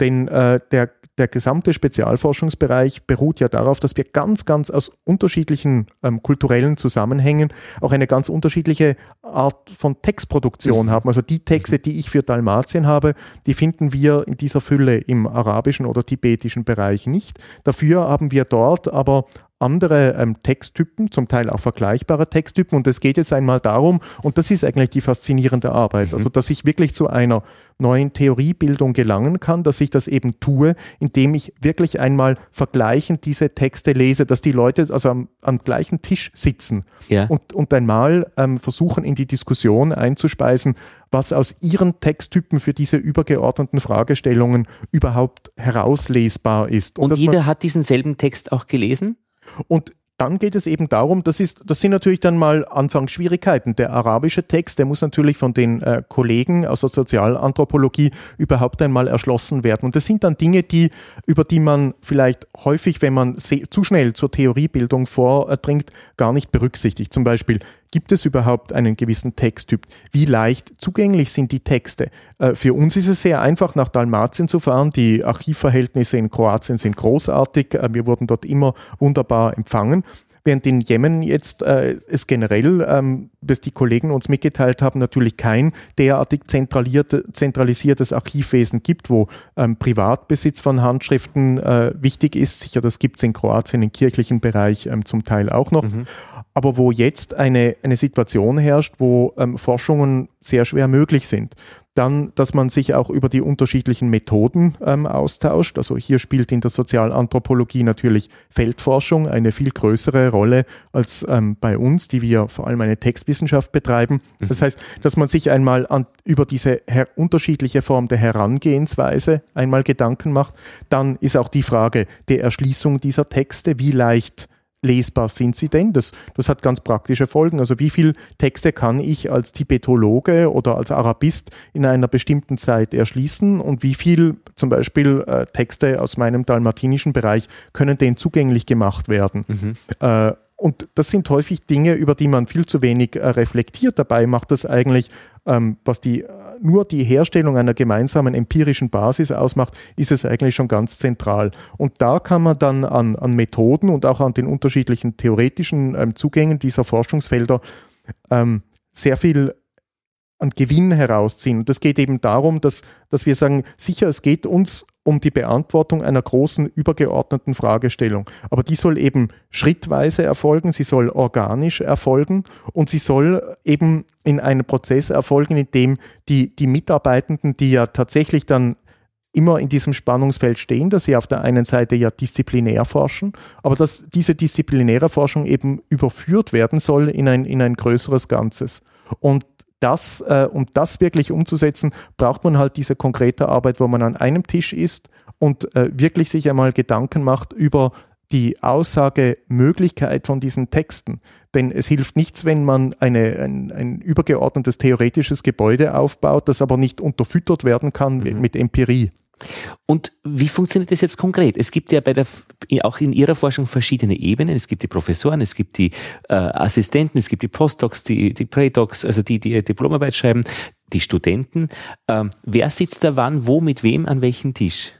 Denn äh, der der gesamte Spezialforschungsbereich beruht ja darauf, dass wir ganz, ganz aus unterschiedlichen ähm, kulturellen Zusammenhängen auch eine ganz unterschiedliche Art von Textproduktion mhm. haben. Also die Texte, die ich für Dalmatien habe, die finden wir in dieser Fülle im arabischen oder tibetischen Bereich nicht. Dafür haben wir dort aber andere ähm, Texttypen, zum Teil auch vergleichbare Texttypen. Und es geht jetzt einmal darum, und das ist eigentlich die faszinierende Arbeit, mhm. also dass ich wirklich zu einer neuen Theoriebildung gelangen kann, dass ich das eben tue, indem ich wirklich einmal vergleichend diese Texte lese, dass die Leute also am, am gleichen Tisch sitzen ja. und, und einmal ähm, versuchen, in die Diskussion einzuspeisen, was aus ihren Texttypen für diese übergeordneten Fragestellungen überhaupt herauslesbar ist. Und, und jeder hat diesen selben Text auch gelesen? Und dann geht es eben darum, das, ist, das sind natürlich dann mal Anfangsschwierigkeiten. Der arabische Text, der muss natürlich von den äh, Kollegen aus der Sozialanthropologie überhaupt einmal erschlossen werden. Und das sind dann Dinge, die, über die man vielleicht häufig, wenn man zu schnell zur Theoriebildung vordringt, gar nicht berücksichtigt. Zum Beispiel, Gibt es überhaupt einen gewissen Texttyp? Wie leicht zugänglich sind die Texte? Äh, für uns ist es sehr einfach, nach Dalmatien zu fahren. Die Archivverhältnisse in Kroatien sind großartig. Äh, wir wurden dort immer wunderbar empfangen. Während in Jemen jetzt äh, es generell, ähm, was die Kollegen uns mitgeteilt haben, natürlich kein derartig zentralisiertes Archivwesen gibt, wo ähm, Privatbesitz von Handschriften äh, wichtig ist. Sicher, das gibt es in Kroatien im kirchlichen Bereich ähm, zum Teil auch noch. Mhm aber wo jetzt eine, eine Situation herrscht, wo ähm, Forschungen sehr schwer möglich sind. Dann, dass man sich auch über die unterschiedlichen Methoden ähm, austauscht. Also hier spielt in der Sozialanthropologie natürlich Feldforschung eine viel größere Rolle als ähm, bei uns, die wir vor allem eine Textwissenschaft betreiben. Das mhm. heißt, dass man sich einmal an, über diese unterschiedliche Form der Herangehensweise einmal Gedanken macht. Dann ist auch die Frage der Erschließung dieser Texte, wie leicht lesbar sind sie denn? Das, das hat ganz praktische Folgen. Also wie viele Texte kann ich als Tibetologe oder als Arabist in einer bestimmten Zeit erschließen und wie viel zum Beispiel äh, Texte aus meinem dalmatinischen Bereich können denen zugänglich gemacht werden? Mhm. Äh, und das sind häufig Dinge, über die man viel zu wenig äh, reflektiert. Dabei macht das eigentlich, ähm, was die, nur die Herstellung einer gemeinsamen empirischen Basis ausmacht, ist es eigentlich schon ganz zentral. Und da kann man dann an, an Methoden und auch an den unterschiedlichen theoretischen ähm, Zugängen dieser Forschungsfelder ähm, sehr viel an Gewinn herausziehen. Und das geht eben darum, dass, dass wir sagen, sicher, es geht uns um die Beantwortung einer großen übergeordneten Fragestellung. Aber die soll eben schrittweise erfolgen, sie soll organisch erfolgen und sie soll eben in einem Prozess erfolgen, in dem die, die Mitarbeitenden, die ja tatsächlich dann immer in diesem Spannungsfeld stehen, dass sie auf der einen Seite ja disziplinär forschen, aber dass diese disziplinäre Forschung eben überführt werden soll in ein, in ein größeres Ganzes. Und das, äh, um das wirklich umzusetzen, braucht man halt diese konkrete Arbeit, wo man an einem Tisch ist und äh, wirklich sich einmal Gedanken macht über die Aussagemöglichkeit von diesen Texten. Denn es hilft nichts, wenn man eine, ein, ein übergeordnetes theoretisches Gebäude aufbaut, das aber nicht unterfüttert werden kann mhm. mit Empirie. Und wie funktioniert das jetzt konkret? Es gibt ja bei der, auch in Ihrer Forschung verschiedene Ebenen. Es gibt die Professoren, es gibt die äh, Assistenten, es gibt die Postdocs, die, die Predocs, also die, die Diplomarbeit schreiben, die Studenten. Ähm, wer sitzt da wann, wo, mit wem, an welchem Tisch?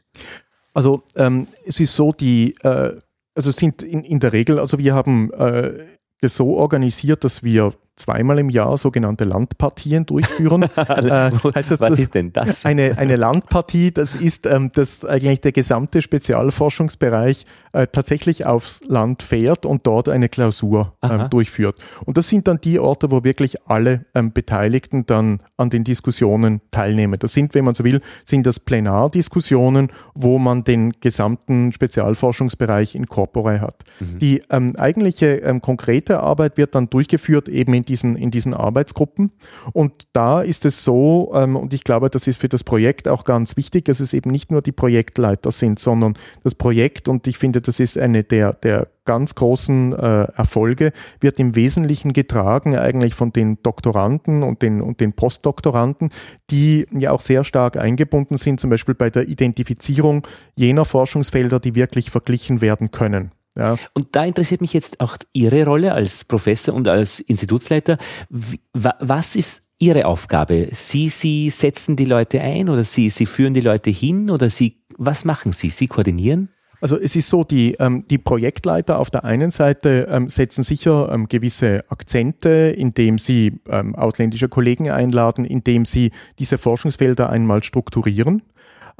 Also ähm, es ist so, die, äh, also sind in, in der Regel, also wir haben äh, das so organisiert, dass wir zweimal im Jahr sogenannte Landpartien durchführen. äh, heißt Was ist denn das? Eine, eine Landpartie, das ist, ähm, dass eigentlich der gesamte Spezialforschungsbereich äh, tatsächlich aufs Land fährt und dort eine Klausur ähm, durchführt. Und das sind dann die Orte, wo wirklich alle ähm, Beteiligten dann an den Diskussionen teilnehmen. Das sind, wenn man so will, sind das Plenardiskussionen, wo man den gesamten Spezialforschungsbereich in Corpore hat. Mhm. Die ähm, eigentliche ähm, konkrete Arbeit wird dann durchgeführt eben in diesen, in diesen Arbeitsgruppen. Und da ist es so, ähm, und ich glaube, das ist für das Projekt auch ganz wichtig, dass es eben nicht nur die Projektleiter sind, sondern das Projekt, und ich finde, das ist eine der, der ganz großen äh, Erfolge, wird im Wesentlichen getragen eigentlich von den Doktoranden und den, und den Postdoktoranden, die ja auch sehr stark eingebunden sind, zum Beispiel bei der Identifizierung jener Forschungsfelder, die wirklich verglichen werden können. Ja. Und da interessiert mich jetzt auch Ihre Rolle als Professor und als Institutsleiter. Was ist Ihre Aufgabe? Sie, Sie setzen die Leute ein oder Sie, Sie führen die Leute hin oder Sie, was machen Sie? Sie koordinieren? Also es ist so, die, ähm, die Projektleiter auf der einen Seite ähm, setzen sicher ähm, gewisse Akzente, indem sie ähm, ausländische Kollegen einladen, indem sie diese Forschungsfelder einmal strukturieren.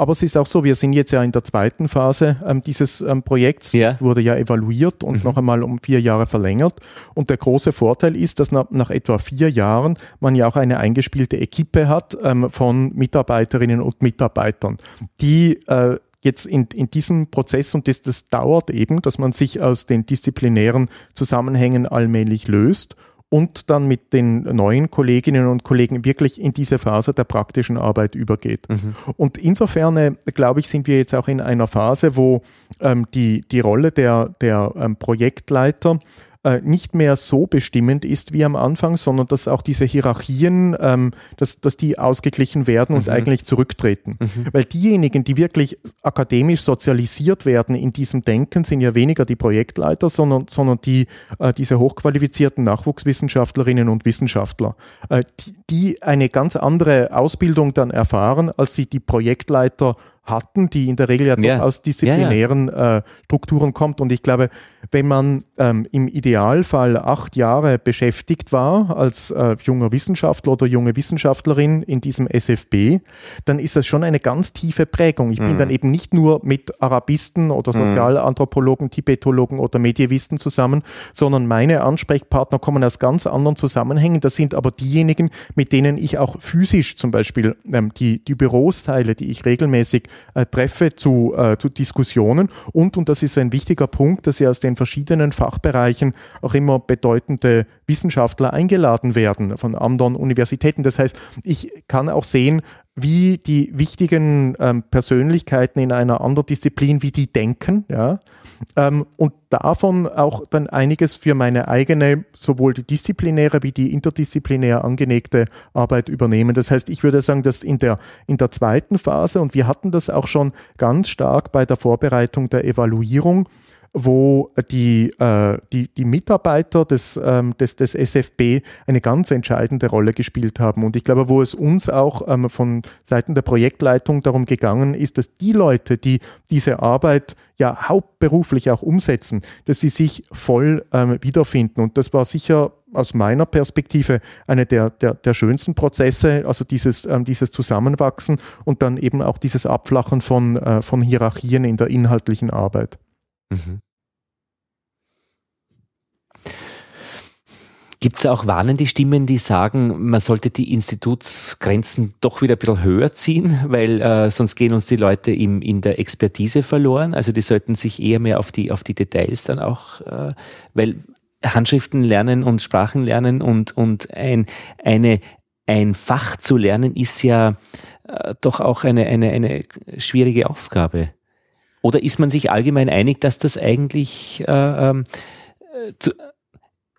Aber es ist auch so, wir sind jetzt ja in der zweiten Phase ähm, dieses ähm, Projekts. Ja. Das wurde ja evaluiert und mhm. noch einmal um vier Jahre verlängert. Und der große Vorteil ist, dass nach, nach etwa vier Jahren man ja auch eine eingespielte Equipe hat ähm, von Mitarbeiterinnen und Mitarbeitern, die äh, jetzt in, in diesem Prozess, und das, das dauert eben, dass man sich aus den disziplinären Zusammenhängen allmählich löst und dann mit den neuen Kolleginnen und Kollegen wirklich in diese Phase der praktischen Arbeit übergeht. Mhm. Und insofern, äh, glaube ich, sind wir jetzt auch in einer Phase, wo ähm, die, die Rolle der, der ähm, Projektleiter äh, nicht mehr so bestimmend ist wie am Anfang, sondern dass auch diese Hierarchien, ähm, dass, dass die ausgeglichen werden und mhm. eigentlich zurücktreten. Mhm. Weil diejenigen, die wirklich akademisch sozialisiert werden in diesem Denken, sind ja weniger die Projektleiter, sondern, sondern die, äh, diese hochqualifizierten Nachwuchswissenschaftlerinnen und Wissenschaftler, äh, die, die eine ganz andere Ausbildung dann erfahren, als sie die Projektleiter hatten, die in der Regel ja, ja. aus disziplinären ja. Äh, Strukturen kommt. Und ich glaube, wenn man ähm, im Idealfall acht Jahre beschäftigt war als äh, junger Wissenschaftler oder junge Wissenschaftlerin in diesem SFB, dann ist das schon eine ganz tiefe Prägung. Ich mhm. bin dann eben nicht nur mit Arabisten oder mhm. Sozialanthropologen, Tibetologen oder Medievisten zusammen, sondern meine Ansprechpartner kommen aus ganz anderen Zusammenhängen. Das sind aber diejenigen, mit denen ich auch physisch zum Beispiel ähm, die, die Büros teile, die ich regelmäßig äh, treffe zu, äh, zu Diskussionen und, und das ist ein wichtiger Punkt, dass ja aus den verschiedenen Fachbereichen auch immer bedeutende Wissenschaftler eingeladen werden von anderen Universitäten. Das heißt, ich kann auch sehen, wie die wichtigen ähm, Persönlichkeiten in einer anderen Disziplin, wie die denken, ja, ähm, und davon auch dann einiges für meine eigene, sowohl die disziplinäre wie die interdisziplinär angelegte Arbeit übernehmen. Das heißt, ich würde sagen, dass in der, in der zweiten Phase, und wir hatten das auch schon ganz stark bei der Vorbereitung der Evaluierung, wo die, äh, die, die Mitarbeiter des, ähm, des, des SFB eine ganz entscheidende Rolle gespielt haben. Und ich glaube, wo es uns auch ähm, von Seiten der Projektleitung darum gegangen ist, dass die Leute, die diese Arbeit ja hauptberuflich auch umsetzen, dass sie sich voll ähm, wiederfinden. Und das war sicher aus meiner Perspektive eine der, der, der schönsten Prozesse, also dieses, ähm, dieses Zusammenwachsen und dann eben auch dieses Abflachen von, äh, von Hierarchien in der inhaltlichen Arbeit. Mhm. Gibt es auch warnende Stimmen, die sagen, man sollte die Institutsgrenzen doch wieder ein bisschen höher ziehen, weil äh, sonst gehen uns die Leute im, in der Expertise verloren. Also die sollten sich eher mehr auf die, auf die Details dann auch, äh, weil Handschriften lernen und Sprachen lernen und, und ein, eine, ein Fach zu lernen ist ja äh, doch auch eine, eine, eine schwierige Aufgabe. Oder ist man sich allgemein einig, dass das eigentlich äh, ähm, zu,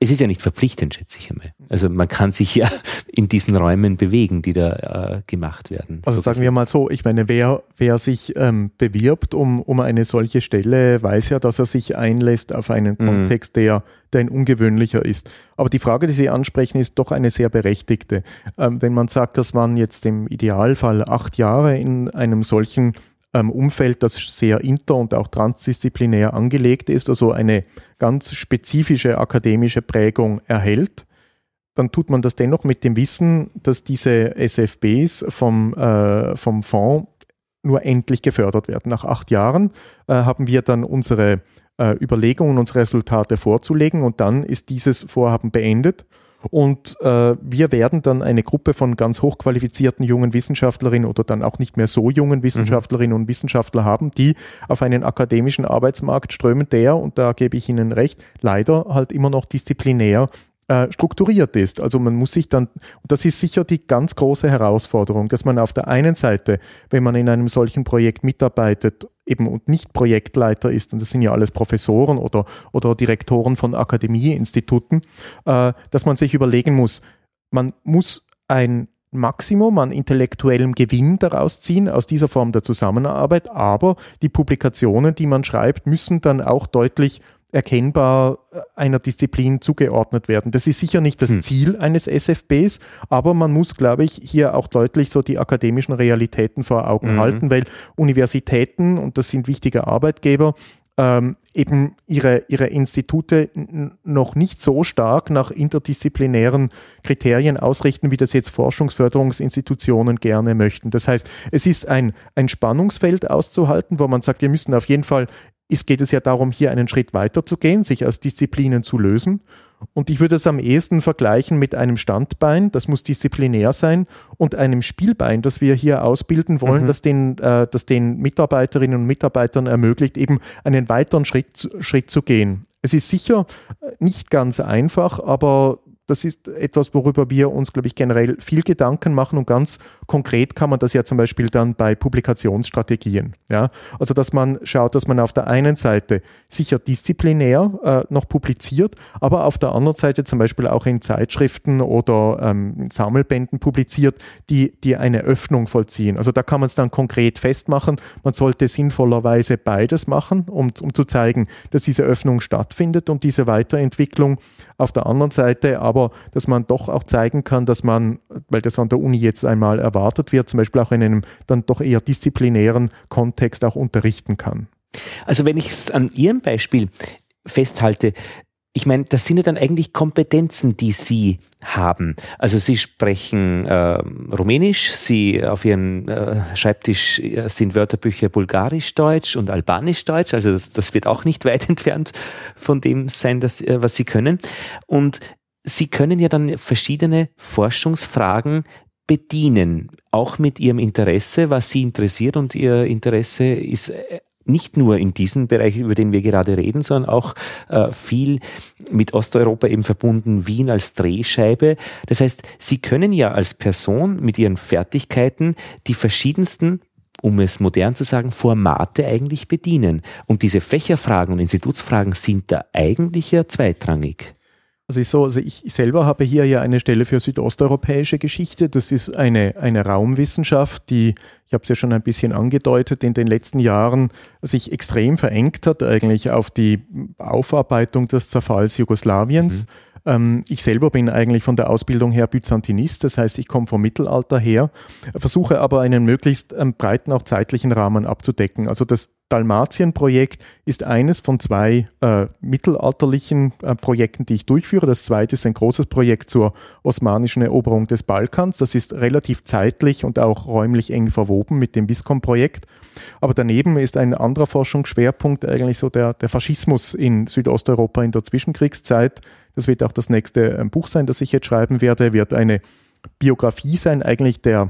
es ist ja nicht verpflichtend, schätze ich einmal. Also man kann sich ja in diesen Räumen bewegen, die da äh, gemacht werden. Also sagen wir mal so, ich meine, wer, wer sich ähm, bewirbt um, um eine solche Stelle, weiß ja, dass er sich einlässt auf einen mhm. Kontext, der, der ein ungewöhnlicher ist. Aber die Frage, die Sie ansprechen, ist doch eine sehr berechtigte. Ähm, wenn man sagt, dass man jetzt im Idealfall acht Jahre in einem solchen ähm, Umfeld, das sehr inter- und auch transdisziplinär angelegt ist, also eine ganz spezifische akademische Prägung erhält, dann tut man das dennoch mit dem Wissen, dass diese SFBs vom, äh, vom Fonds nur endlich gefördert werden. Nach acht Jahren äh, haben wir dann unsere äh, Überlegungen, unsere Resultate vorzulegen und dann ist dieses Vorhaben beendet und äh, wir werden dann eine Gruppe von ganz hochqualifizierten jungen Wissenschaftlerinnen oder dann auch nicht mehr so jungen Wissenschaftlerinnen mhm. und Wissenschaftler haben, die auf einen akademischen Arbeitsmarkt strömen, der, und da gebe ich Ihnen recht, leider halt immer noch disziplinär äh, strukturiert ist. Also man muss sich dann, und das ist sicher die ganz große Herausforderung, dass man auf der einen Seite, wenn man in einem solchen Projekt mitarbeitet, eben und nicht Projektleiter ist, und das sind ja alles Professoren oder, oder Direktoren von Akademieinstituten, äh, dass man sich überlegen muss, man muss ein Maximum an intellektuellem Gewinn daraus ziehen aus dieser Form der Zusammenarbeit, aber die Publikationen, die man schreibt, müssen dann auch deutlich erkennbar äh, einer Disziplin zugeordnet werden. Das ist sicher nicht das hm. Ziel eines SFBs, aber man muss, glaube ich, hier auch deutlich so die akademischen Realitäten vor Augen mhm. halten, weil Universitäten, und das sind wichtige Arbeitgeber, ähm, eben ihre, ihre Institute noch nicht so stark nach interdisziplinären Kriterien ausrichten, wie das jetzt Forschungsförderungsinstitutionen gerne möchten. Das heißt, es ist ein, ein Spannungsfeld auszuhalten, wo man sagt, wir müssen auf jeden Fall ist, geht es ja darum, hier einen Schritt weiter zu gehen, sich aus Disziplinen zu lösen. Und ich würde es am ehesten vergleichen mit einem Standbein, das muss disziplinär sein, und einem Spielbein, das wir hier ausbilden wollen, mhm. das, den, äh, das den Mitarbeiterinnen und Mitarbeitern ermöglicht, eben einen weiteren Schritt, Schritt zu gehen. Es ist sicher nicht ganz einfach, aber das ist etwas, worüber wir uns, glaube ich, generell viel Gedanken machen und ganz konkret kann man das ja zum Beispiel dann bei Publikationsstrategien. Ja? Also, dass man schaut, dass man auf der einen Seite sicher disziplinär äh, noch publiziert, aber auf der anderen Seite zum Beispiel auch in Zeitschriften oder ähm, Sammelbänden publiziert, die, die eine Öffnung vollziehen. Also da kann man es dann konkret festmachen. Man sollte sinnvollerweise beides machen, um, um zu zeigen, dass diese Öffnung stattfindet und diese Weiterentwicklung. Auf der anderen Seite aber, dass man doch auch zeigen kann, dass man, weil das an der Uni jetzt einmal erwartet wird, zum Beispiel auch in einem dann doch eher disziplinären Kontext auch unterrichten kann. Also wenn ich es an Ihrem Beispiel festhalte, ich meine, das sind ja dann eigentlich Kompetenzen, die Sie haben. Also Sie sprechen äh, Rumänisch, Sie auf Ihrem äh, Schreibtisch äh, sind Wörterbücher Bulgarisch-Deutsch und Albanisch-Deutsch. Also das, das, wird auch nicht weit entfernt von dem sein, das, äh, was Sie können. Und Sie können ja dann verschiedene Forschungsfragen bedienen, auch mit Ihrem Interesse, was Sie interessiert. Und Ihr Interesse ist äh, nicht nur in diesem Bereich, über den wir gerade reden, sondern auch äh, viel mit Osteuropa eben verbunden, Wien als Drehscheibe. Das heißt, Sie können ja als Person mit Ihren Fertigkeiten die verschiedensten um es modern zu sagen, Formate eigentlich bedienen. Und diese Fächerfragen und Institutsfragen sind da eigentlich ja zweitrangig. Also ich, so, also ich selber habe hier ja eine Stelle für südosteuropäische Geschichte. Das ist eine, eine Raumwissenschaft, die, ich habe es ja schon ein bisschen angedeutet, in den letzten Jahren sich extrem verengt hat, eigentlich auf die Aufarbeitung des Zerfalls Jugoslawiens. Mhm. Ähm, ich selber bin eigentlich von der Ausbildung her Byzantinist, das heißt, ich komme vom Mittelalter her, versuche aber einen möglichst ähm, breiten, auch zeitlichen Rahmen abzudecken. Also das Dalmatien-Projekt ist eines von zwei äh, mittelalterlichen äh, Projekten, die ich durchführe. Das zweite ist ein großes Projekt zur osmanischen Eroberung des Balkans. Das ist relativ zeitlich und auch räumlich eng verwoben mit dem Viscom-Projekt. Aber daneben ist ein anderer Forschungsschwerpunkt eigentlich so der, der Faschismus in Südosteuropa in der Zwischenkriegszeit. Das wird auch das nächste äh, Buch sein, das ich jetzt schreiben werde, wird eine Biografie sein, eigentlich der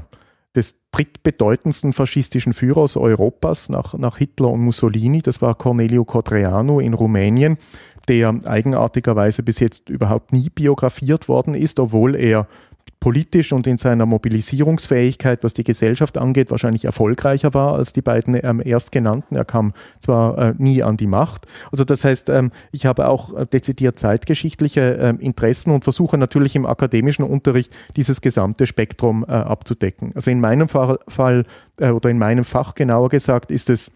des drittbedeutendsten faschistischen Führers Europas nach, nach Hitler und Mussolini. Das war Cornelio Codreanu in Rumänien, der eigenartigerweise bis jetzt überhaupt nie biografiert worden ist, obwohl er politisch und in seiner Mobilisierungsfähigkeit, was die Gesellschaft angeht, wahrscheinlich erfolgreicher war als die beiden ähm, erstgenannten. Er kam zwar äh, nie an die Macht. Also das heißt, ähm, ich habe auch äh, dezidiert zeitgeschichtliche ähm, Interessen und versuche natürlich im akademischen Unterricht dieses gesamte Spektrum äh, abzudecken. Also in meinem Fall, Fall äh, oder in meinem Fach genauer gesagt ist es äh,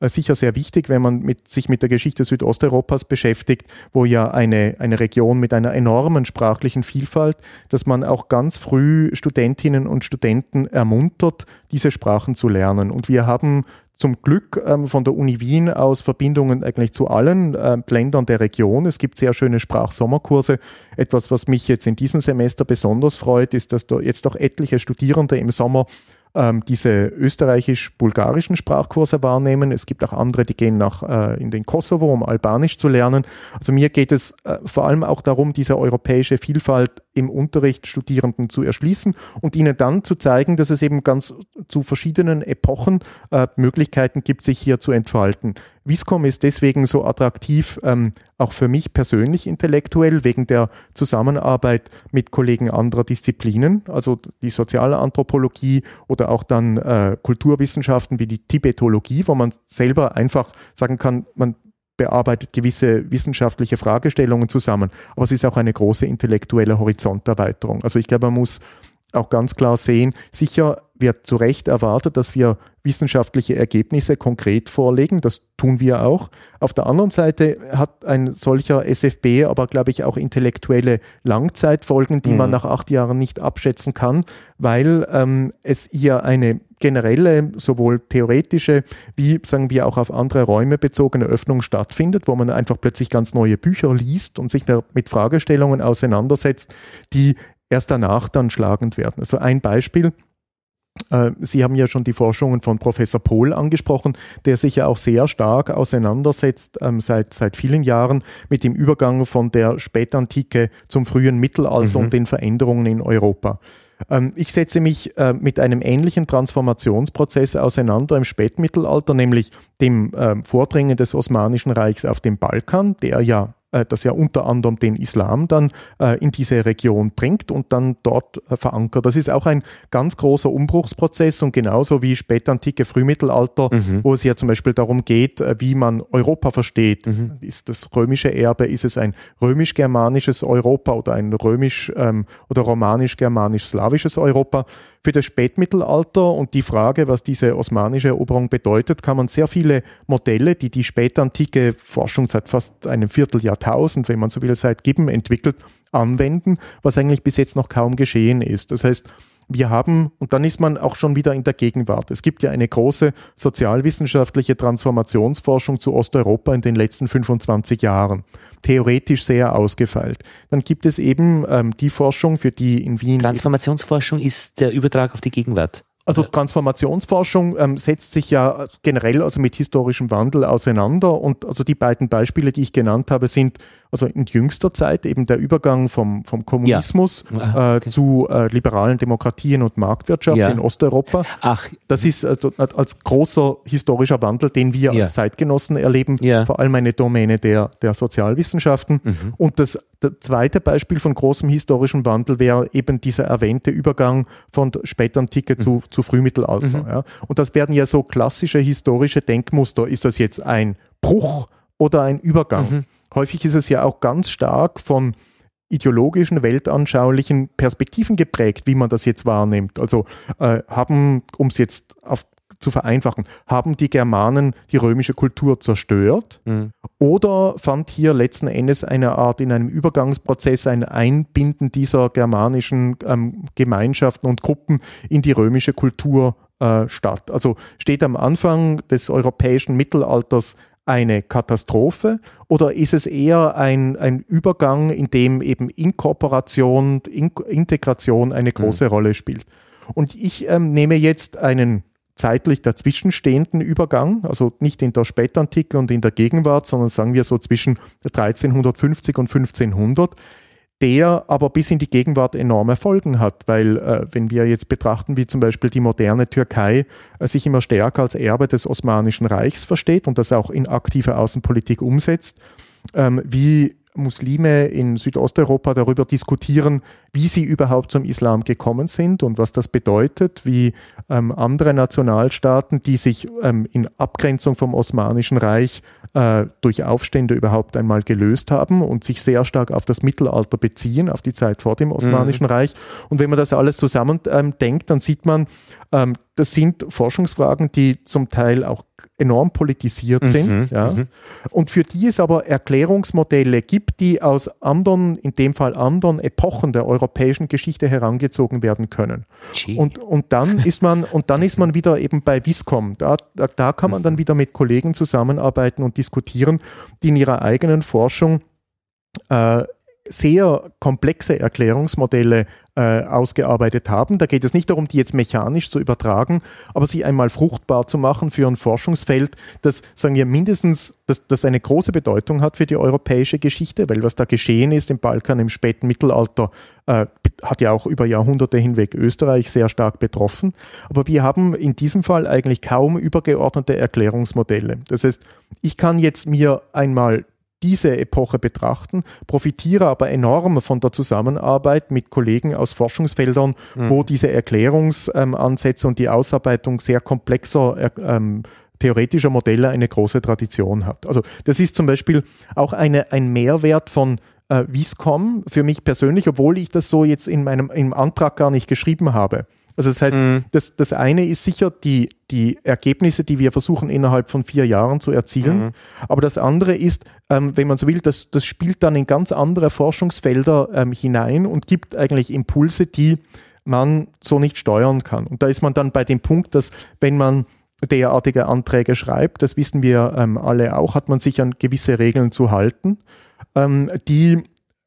sicher sehr wichtig, wenn man mit, sich mit der Geschichte Südosteuropas beschäftigt, wo ja eine, eine Region mit einer enormen sprachlichen Vielfalt, dass man auch ganz früh Studentinnen und Studenten ermuntert, diese Sprachen zu lernen. Und wir haben zum Glück ähm, von der Uni Wien aus Verbindungen eigentlich zu allen äh, Ländern der Region. Es gibt sehr schöne Sprachsommerkurse. Etwas, was mich jetzt in diesem Semester besonders freut, ist, dass da jetzt auch etliche Studierende im Sommer ähm, diese österreichisch-bulgarischen Sprachkurse wahrnehmen. Es gibt auch andere, die gehen nach, äh, in den Kosovo, um Albanisch zu lernen. Also mir geht es äh, vor allem auch darum, diese europäische Vielfalt im Unterricht Studierenden zu erschließen und ihnen dann zu zeigen, dass es eben ganz zu verschiedenen Epochen äh, Möglichkeiten gibt, sich hier zu entfalten. Viscom ist deswegen so attraktiv, ähm, auch für mich persönlich intellektuell, wegen der Zusammenarbeit mit Kollegen anderer Disziplinen, also die soziale Anthropologie oder auch dann äh, Kulturwissenschaften wie die Tibetologie, wo man selber einfach sagen kann, man bearbeitet gewisse wissenschaftliche Fragestellungen zusammen, aber es ist auch eine große intellektuelle Horizonterweiterung. Also ich glaube, man muss auch ganz klar sehen, sicher wird zu Recht erwartet, dass wir wissenschaftliche Ergebnisse konkret vorlegen. Das tun wir auch. Auf der anderen Seite hat ein solcher SFB aber, glaube ich, auch intellektuelle Langzeitfolgen, die mhm. man nach acht Jahren nicht abschätzen kann, weil ähm, es hier eine generelle, sowohl theoretische wie, sagen wir, auch auf andere Räume bezogene Öffnung stattfindet, wo man einfach plötzlich ganz neue Bücher liest und sich mit Fragestellungen auseinandersetzt, die erst danach dann schlagend werden. Also ein Beispiel, äh, Sie haben ja schon die Forschungen von Professor Pohl angesprochen, der sich ja auch sehr stark auseinandersetzt ähm, seit, seit vielen Jahren mit dem Übergang von der Spätantike zum frühen Mittelalter mhm. und den Veränderungen in Europa. Ähm, ich setze mich äh, mit einem ähnlichen Transformationsprozess auseinander im Spätmittelalter, nämlich dem ähm, Vordringen des Osmanischen Reichs auf den Balkan, der ja das ja unter anderem den Islam dann äh, in diese Region bringt und dann dort äh, verankert. Das ist auch ein ganz großer Umbruchsprozess und genauso wie spätantike Frühmittelalter, mhm. wo es ja zum Beispiel darum geht, äh, wie man Europa versteht. Mhm. Ist das römische Erbe, ist es ein römisch-germanisches Europa oder ein römisch- ähm, oder romanisch-germanisch-slawisches Europa? Für das Spätmittelalter und die Frage, was diese osmanische Eroberung bedeutet, kann man sehr viele Modelle, die die spätantike Forschung seit fast einem Vierteljahrtausend, wenn man so will, seit Gibbon entwickelt, anwenden, was eigentlich bis jetzt noch kaum geschehen ist. Das heißt, wir haben, und dann ist man auch schon wieder in der Gegenwart. Es gibt ja eine große sozialwissenschaftliche Transformationsforschung zu Osteuropa in den letzten 25 Jahren. Theoretisch sehr ausgefeilt. Dann gibt es eben ähm, die Forschung, für die in Wien. Transformationsforschung ist der Übertrag auf die Gegenwart. Also Transformationsforschung ähm, setzt sich ja generell also mit historischem Wandel auseinander. Und also die beiden Beispiele, die ich genannt habe, sind also in jüngster Zeit eben der Übergang vom, vom Kommunismus ja. ah, okay. äh, zu äh, liberalen Demokratien und Marktwirtschaft ja. in Osteuropa. Ach. Das ist also als großer historischer Wandel, den wir ja. als Zeitgenossen erleben, vor allem eine Domäne der, der Sozialwissenschaften. Mhm. Und das, das zweite Beispiel von großem historischem Wandel wäre eben dieser erwähnte Übergang von Spätantike mhm. zu, zu Frühmittelalter. Mhm. Ja. Und das werden ja so klassische historische Denkmuster. Ist das jetzt ein Bruch oder ein Übergang? Mhm. Häufig ist es ja auch ganz stark von ideologischen, weltanschaulichen Perspektiven geprägt, wie man das jetzt wahrnimmt. Also äh, haben, um es jetzt auf, zu vereinfachen, haben die Germanen die römische Kultur zerstört mhm. oder fand hier letzten Endes eine Art in einem Übergangsprozess ein Einbinden dieser germanischen ähm, Gemeinschaften und Gruppen in die römische Kultur äh, statt? Also steht am Anfang des europäischen Mittelalters eine Katastrophe oder ist es eher ein, ein Übergang, in dem eben Inkorporation, In Integration eine mhm. große mhm. Rolle spielt? Und ich ähm, nehme jetzt einen zeitlich dazwischenstehenden Übergang, also nicht in der Spätantike und in der Gegenwart, sondern sagen wir so zwischen 1350 und 1500, der aber bis in die Gegenwart enorme Folgen hat, weil äh, wenn wir jetzt betrachten, wie zum Beispiel die moderne Türkei äh, sich immer stärker als Erbe des Osmanischen Reichs versteht und das auch in aktive Außenpolitik umsetzt, ähm, wie Muslime in Südosteuropa darüber diskutieren, wie sie überhaupt zum Islam gekommen sind und was das bedeutet, wie ähm, andere Nationalstaaten, die sich ähm, in Abgrenzung vom Osmanischen Reich äh, durch Aufstände überhaupt einmal gelöst haben und sich sehr stark auf das Mittelalter beziehen, auf die Zeit vor dem Osmanischen mhm. Reich. Und wenn man das alles zusammen ähm, denkt, dann sieht man, ähm, das sind Forschungsfragen, die zum Teil auch enorm politisiert mhm, sind. Ja. Mhm. Und für die es aber Erklärungsmodelle gibt, die aus anderen, in dem Fall anderen Epochen der europäischen Geschichte herangezogen werden können. Und, und, dann ist man, und dann ist man wieder eben bei Viscom. Da, da, da kann man dann mhm. wieder mit Kollegen zusammenarbeiten und diskutieren, die in ihrer eigenen Forschung äh, sehr komplexe Erklärungsmodelle äh, ausgearbeitet haben. Da geht es nicht darum, die jetzt mechanisch zu übertragen, aber sie einmal fruchtbar zu machen für ein Forschungsfeld, das, sagen wir, mindestens, das, das eine große Bedeutung hat für die europäische Geschichte, weil was da geschehen ist im Balkan im späten Mittelalter, äh, hat ja auch über Jahrhunderte hinweg Österreich sehr stark betroffen. Aber wir haben in diesem Fall eigentlich kaum übergeordnete Erklärungsmodelle. Das heißt, ich kann jetzt mir einmal diese Epoche betrachten, profitiere aber enorm von der Zusammenarbeit mit Kollegen aus Forschungsfeldern, mhm. wo diese Erklärungsansätze und die Ausarbeitung sehr komplexer äh, ähm, theoretischer Modelle eine große Tradition hat. Also das ist zum Beispiel auch eine, ein Mehrwert von äh, Viscom für mich persönlich, obwohl ich das so jetzt in meinem im Antrag gar nicht geschrieben habe. Also das heißt, mhm. das, das eine ist sicher die, die Ergebnisse, die wir versuchen innerhalb von vier Jahren zu erzielen. Mhm. Aber das andere ist, ähm, wenn man so will, das, das spielt dann in ganz andere Forschungsfelder ähm, hinein und gibt eigentlich Impulse, die man so nicht steuern kann. Und da ist man dann bei dem Punkt, dass wenn man derartige Anträge schreibt, das wissen wir ähm, alle auch, hat man sich an gewisse Regeln zu halten, ähm, die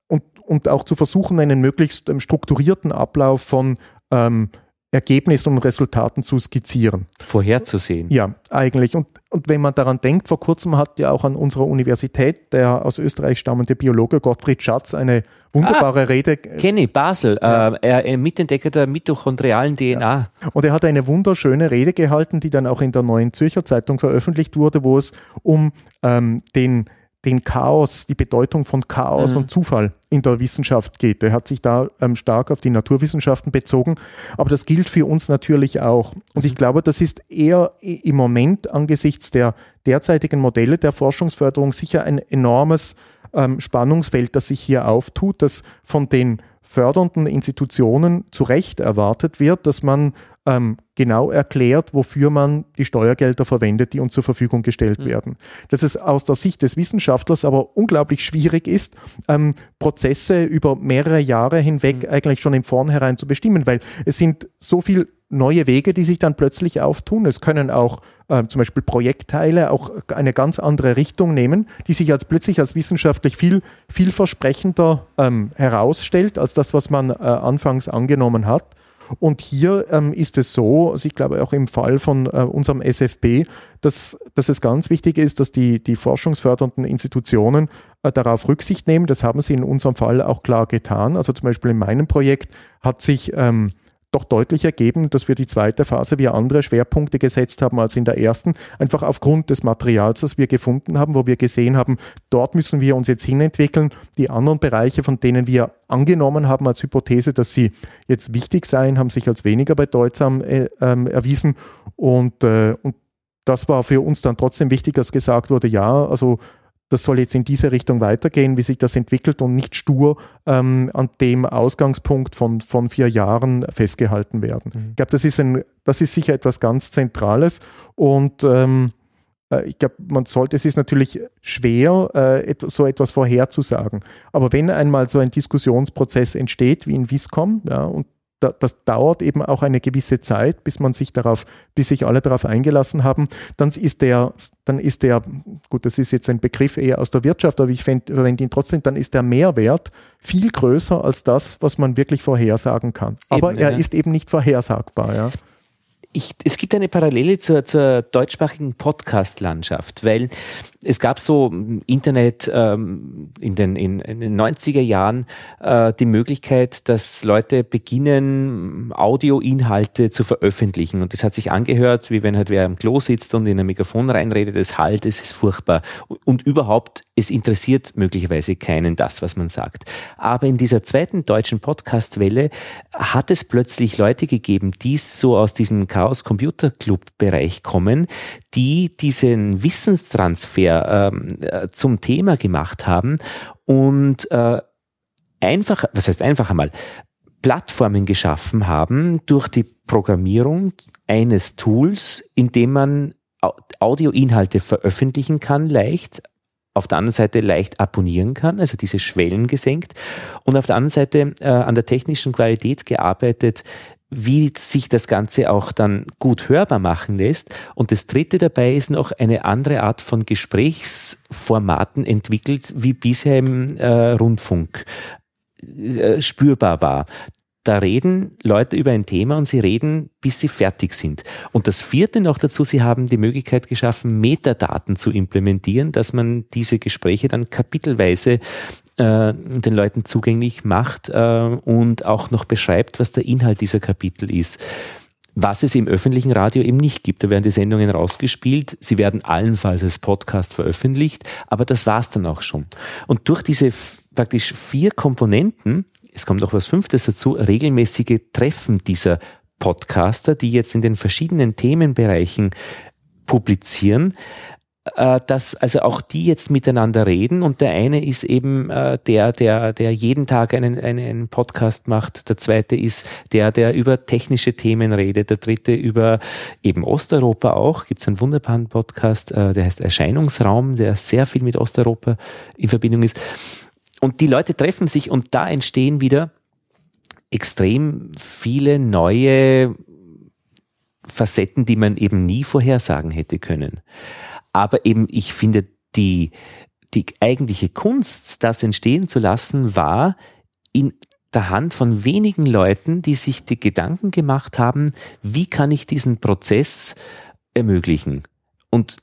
und, und auch zu versuchen, einen möglichst ähm, strukturierten Ablauf von ähm, Ergebnissen und Resultaten zu skizzieren. Vorherzusehen. Ja, eigentlich. Und, und wenn man daran denkt, vor kurzem hat ja auch an unserer Universität der aus Österreich stammende Biologe Gottfried Schatz eine wunderbare ah, Rede. Kenny, Basel, ja. äh, er, er Mitentdecker der mitochondrialen DNA. Ja. Und er hat eine wunderschöne Rede gehalten, die dann auch in der Neuen Zürcher Zeitung veröffentlicht wurde, wo es um ähm, den den Chaos, die Bedeutung von Chaos mhm. und Zufall in der Wissenschaft geht. Er hat sich da ähm, stark auf die Naturwissenschaften bezogen, aber das gilt für uns natürlich auch. Und ich mhm. glaube, das ist eher im Moment angesichts der derzeitigen Modelle der Forschungsförderung sicher ein enormes ähm, Spannungsfeld, das sich hier auftut, das von den fördernden Institutionen zu Recht erwartet wird, dass man ähm, genau erklärt, wofür man die Steuergelder verwendet, die uns zur Verfügung gestellt mhm. werden. Dass es aus der Sicht des Wissenschaftlers aber unglaublich schwierig ist, ähm, Prozesse über mehrere Jahre hinweg mhm. eigentlich schon im Vornherein zu bestimmen, weil es sind so viel neue Wege, die sich dann plötzlich auftun. Es können auch äh, zum Beispiel Projektteile auch eine ganz andere Richtung nehmen, die sich als plötzlich als wissenschaftlich viel vielversprechender ähm, herausstellt als das, was man äh, anfangs angenommen hat. Und hier ähm, ist es so, also ich glaube auch im Fall von äh, unserem SFB, dass, dass es ganz wichtig ist, dass die, die forschungsfördernden Institutionen äh, darauf Rücksicht nehmen. Das haben sie in unserem Fall auch klar getan. Also zum Beispiel in meinem Projekt hat sich ähm, doch deutlich ergeben, dass wir die zweite Phase wie andere Schwerpunkte gesetzt haben als in der ersten, einfach aufgrund des Materials, das wir gefunden haben, wo wir gesehen haben, dort müssen wir uns jetzt hinentwickeln. Die anderen Bereiche, von denen wir angenommen haben als Hypothese, dass sie jetzt wichtig seien, haben sich als weniger bedeutsam äh, ähm, erwiesen und, äh, und das war für uns dann trotzdem wichtig, dass gesagt wurde, ja, also das soll jetzt in diese Richtung weitergehen, wie sich das entwickelt und nicht stur ähm, an dem Ausgangspunkt von, von vier Jahren festgehalten werden. Mhm. Ich glaube, das, ist das ist sicher etwas ganz Zentrales und ähm, äh, ich glaube, man sollte, es ist natürlich schwer, äh, so etwas vorherzusagen. Aber wenn einmal so ein Diskussionsprozess entsteht wie in Viscom, ja, und da, das dauert eben auch eine gewisse Zeit, bis man sich darauf, bis sich alle darauf eingelassen haben, dann ist der, dann ist der, gut, das ist jetzt ein Begriff eher aus der Wirtschaft, aber ich verwende ihn trotzdem, dann ist der Mehrwert viel größer als das, was man wirklich vorhersagen kann. Aber eben, er ja. ist eben nicht vorhersagbar, ja ich, es gibt eine Parallele zur, zur deutschsprachigen Podcast-Landschaft, weil es gab so im Internet ähm, in, den, in, in, den 90er Jahren äh, die Möglichkeit, dass Leute beginnen, Audioinhalte zu veröffentlichen. Und das hat sich angehört, wie wenn halt wer am Klo sitzt und in ein Mikrofon reinredet, es halt, es ist furchtbar. Und überhaupt, es interessiert möglicherweise keinen das, was man sagt. Aber in dieser zweiten deutschen Podcast-Welle hat es plötzlich Leute gegeben, die so aus diesem Chaos Computer Club Bereich kommen, die diesen Wissenstransfer ähm, äh, zum Thema gemacht haben und äh, einfach, was heißt einfach einmal, Plattformen geschaffen haben durch die Programmierung eines Tools, in dem man Audioinhalte veröffentlichen kann, leicht, auf der anderen Seite leicht abonnieren kann, also diese Schwellen gesenkt und auf der anderen Seite äh, an der technischen Qualität gearbeitet, wie sich das Ganze auch dann gut hörbar machen lässt. Und das Dritte dabei ist noch eine andere Art von Gesprächsformaten entwickelt, wie bisher im äh, Rundfunk äh, spürbar war. Da reden Leute über ein Thema und sie reden, bis sie fertig sind. Und das vierte noch dazu, sie haben die Möglichkeit geschaffen, Metadaten zu implementieren, dass man diese Gespräche dann kapitelweise äh, den Leuten zugänglich macht äh, und auch noch beschreibt, was der Inhalt dieser Kapitel ist was es im öffentlichen Radio eben nicht gibt. Da werden die Sendungen rausgespielt, sie werden allenfalls als Podcast veröffentlicht, aber das war's dann auch schon. Und durch diese praktisch vier Komponenten, es kommt noch was Fünftes dazu, regelmäßige Treffen dieser Podcaster, die jetzt in den verschiedenen Themenbereichen publizieren, äh, dass also auch die jetzt miteinander reden und der eine ist eben äh, der, der, der jeden Tag einen, einen Podcast macht, der zweite ist der, der über technische Themen redet, der dritte über eben Osteuropa auch, gibt es einen wunderbaren Podcast, äh, der heißt Erscheinungsraum, der sehr viel mit Osteuropa in Verbindung ist. Und die Leute treffen sich und da entstehen wieder extrem viele neue Facetten, die man eben nie vorhersagen hätte können. Aber eben, ich finde, die, die eigentliche Kunst, das entstehen zu lassen, war in der Hand von wenigen Leuten, die sich die Gedanken gemacht haben, wie kann ich diesen Prozess ermöglichen? Und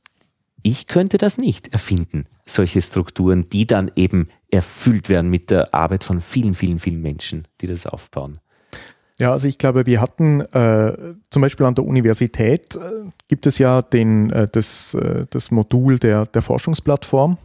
ich könnte das nicht erfinden, solche Strukturen, die dann eben erfüllt werden mit der Arbeit von vielen, vielen, vielen Menschen, die das aufbauen. Ja, also ich glaube, wir hatten äh, zum Beispiel an der Universität äh, gibt es ja den, äh, das, äh, das Modul der, der Forschungsplattform.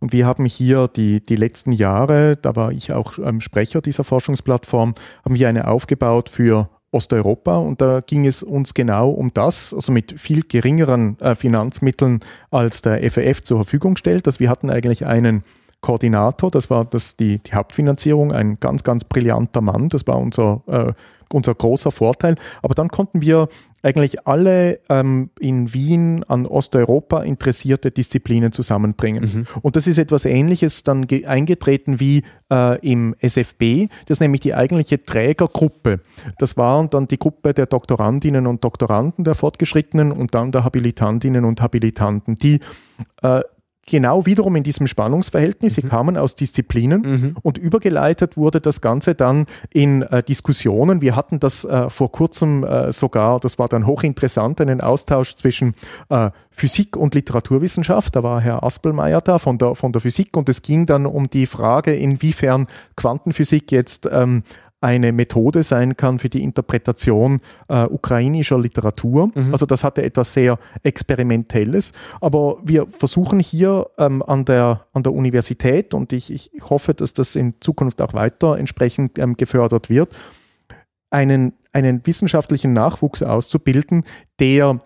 Und wir haben hier die, die letzten Jahre, da war ich auch ähm, Sprecher dieser Forschungsplattform, haben wir eine aufgebaut für Osteuropa. Und da ging es uns genau um das, also mit viel geringeren äh, Finanzmitteln als der FEF zur Verfügung stellt, dass wir hatten eigentlich einen Koordinator, das war das die, die Hauptfinanzierung, ein ganz, ganz brillanter Mann, das war unser, äh, unser großer Vorteil. Aber dann konnten wir eigentlich alle ähm, in Wien an Osteuropa interessierte Disziplinen zusammenbringen. Mhm. Und das ist etwas Ähnliches dann eingetreten wie äh, im SFB, das ist nämlich die eigentliche Trägergruppe. Das waren dann die Gruppe der Doktorandinnen und Doktoranden der Fortgeschrittenen und dann der Habilitantinnen und Habilitanten, die äh, genau wiederum in diesem Spannungsverhältnis. Sie mhm. kamen aus Disziplinen mhm. und übergeleitet wurde das Ganze dann in äh, Diskussionen. Wir hatten das äh, vor kurzem äh, sogar, das war dann hochinteressant, einen Austausch zwischen äh, Physik und Literaturwissenschaft. Da war Herr Aspelmeier da von der, von der Physik und es ging dann um die Frage, inwiefern Quantenphysik jetzt ähm, eine Methode sein kann für die Interpretation äh, ukrainischer Literatur. Mhm. Also das hatte etwas sehr Experimentelles. Aber wir versuchen hier ähm, an, der, an der Universität und ich, ich hoffe, dass das in Zukunft auch weiter entsprechend ähm, gefördert wird, einen, einen wissenschaftlichen Nachwuchs auszubilden, der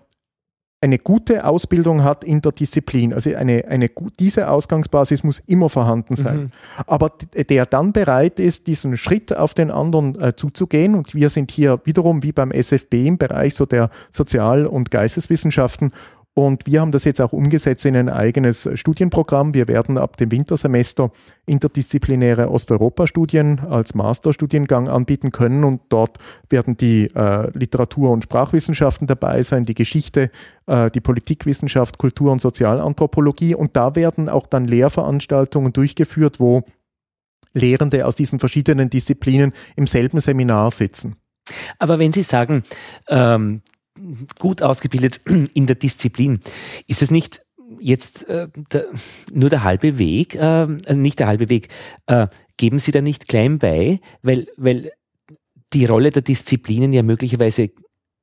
eine gute Ausbildung hat in der Disziplin. Also eine, eine, diese Ausgangsbasis muss immer vorhanden sein. Mhm. Aber der dann bereit ist, diesen Schritt auf den anderen äh, zuzugehen. Und wir sind hier wiederum wie beim SFB im Bereich so der Sozial- und Geisteswissenschaften und wir haben das jetzt auch umgesetzt in ein eigenes Studienprogramm. Wir werden ab dem Wintersemester interdisziplinäre Osteuropa-Studien als Masterstudiengang anbieten können. Und dort werden die äh, Literatur- und Sprachwissenschaften dabei sein, die Geschichte, äh, die Politikwissenschaft, Kultur- und Sozialanthropologie. Und da werden auch dann Lehrveranstaltungen durchgeführt, wo Lehrende aus diesen verschiedenen Disziplinen im selben Seminar sitzen. Aber wenn Sie sagen, ähm, gut ausgebildet in der Disziplin. Ist es nicht jetzt äh, der, nur der halbe Weg, äh, nicht der halbe Weg, äh, geben Sie da nicht klein bei, weil, weil die Rolle der Disziplinen ja möglicherweise,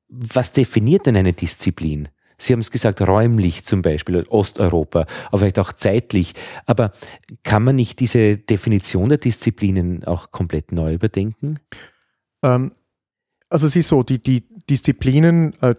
was definiert denn eine Disziplin? Sie haben es gesagt, räumlich zum Beispiel, Osteuropa, aber vielleicht auch zeitlich. Aber kann man nicht diese Definition der Disziplinen auch komplett neu überdenken? Ähm, also es ist so, die, die Disziplinen, äh,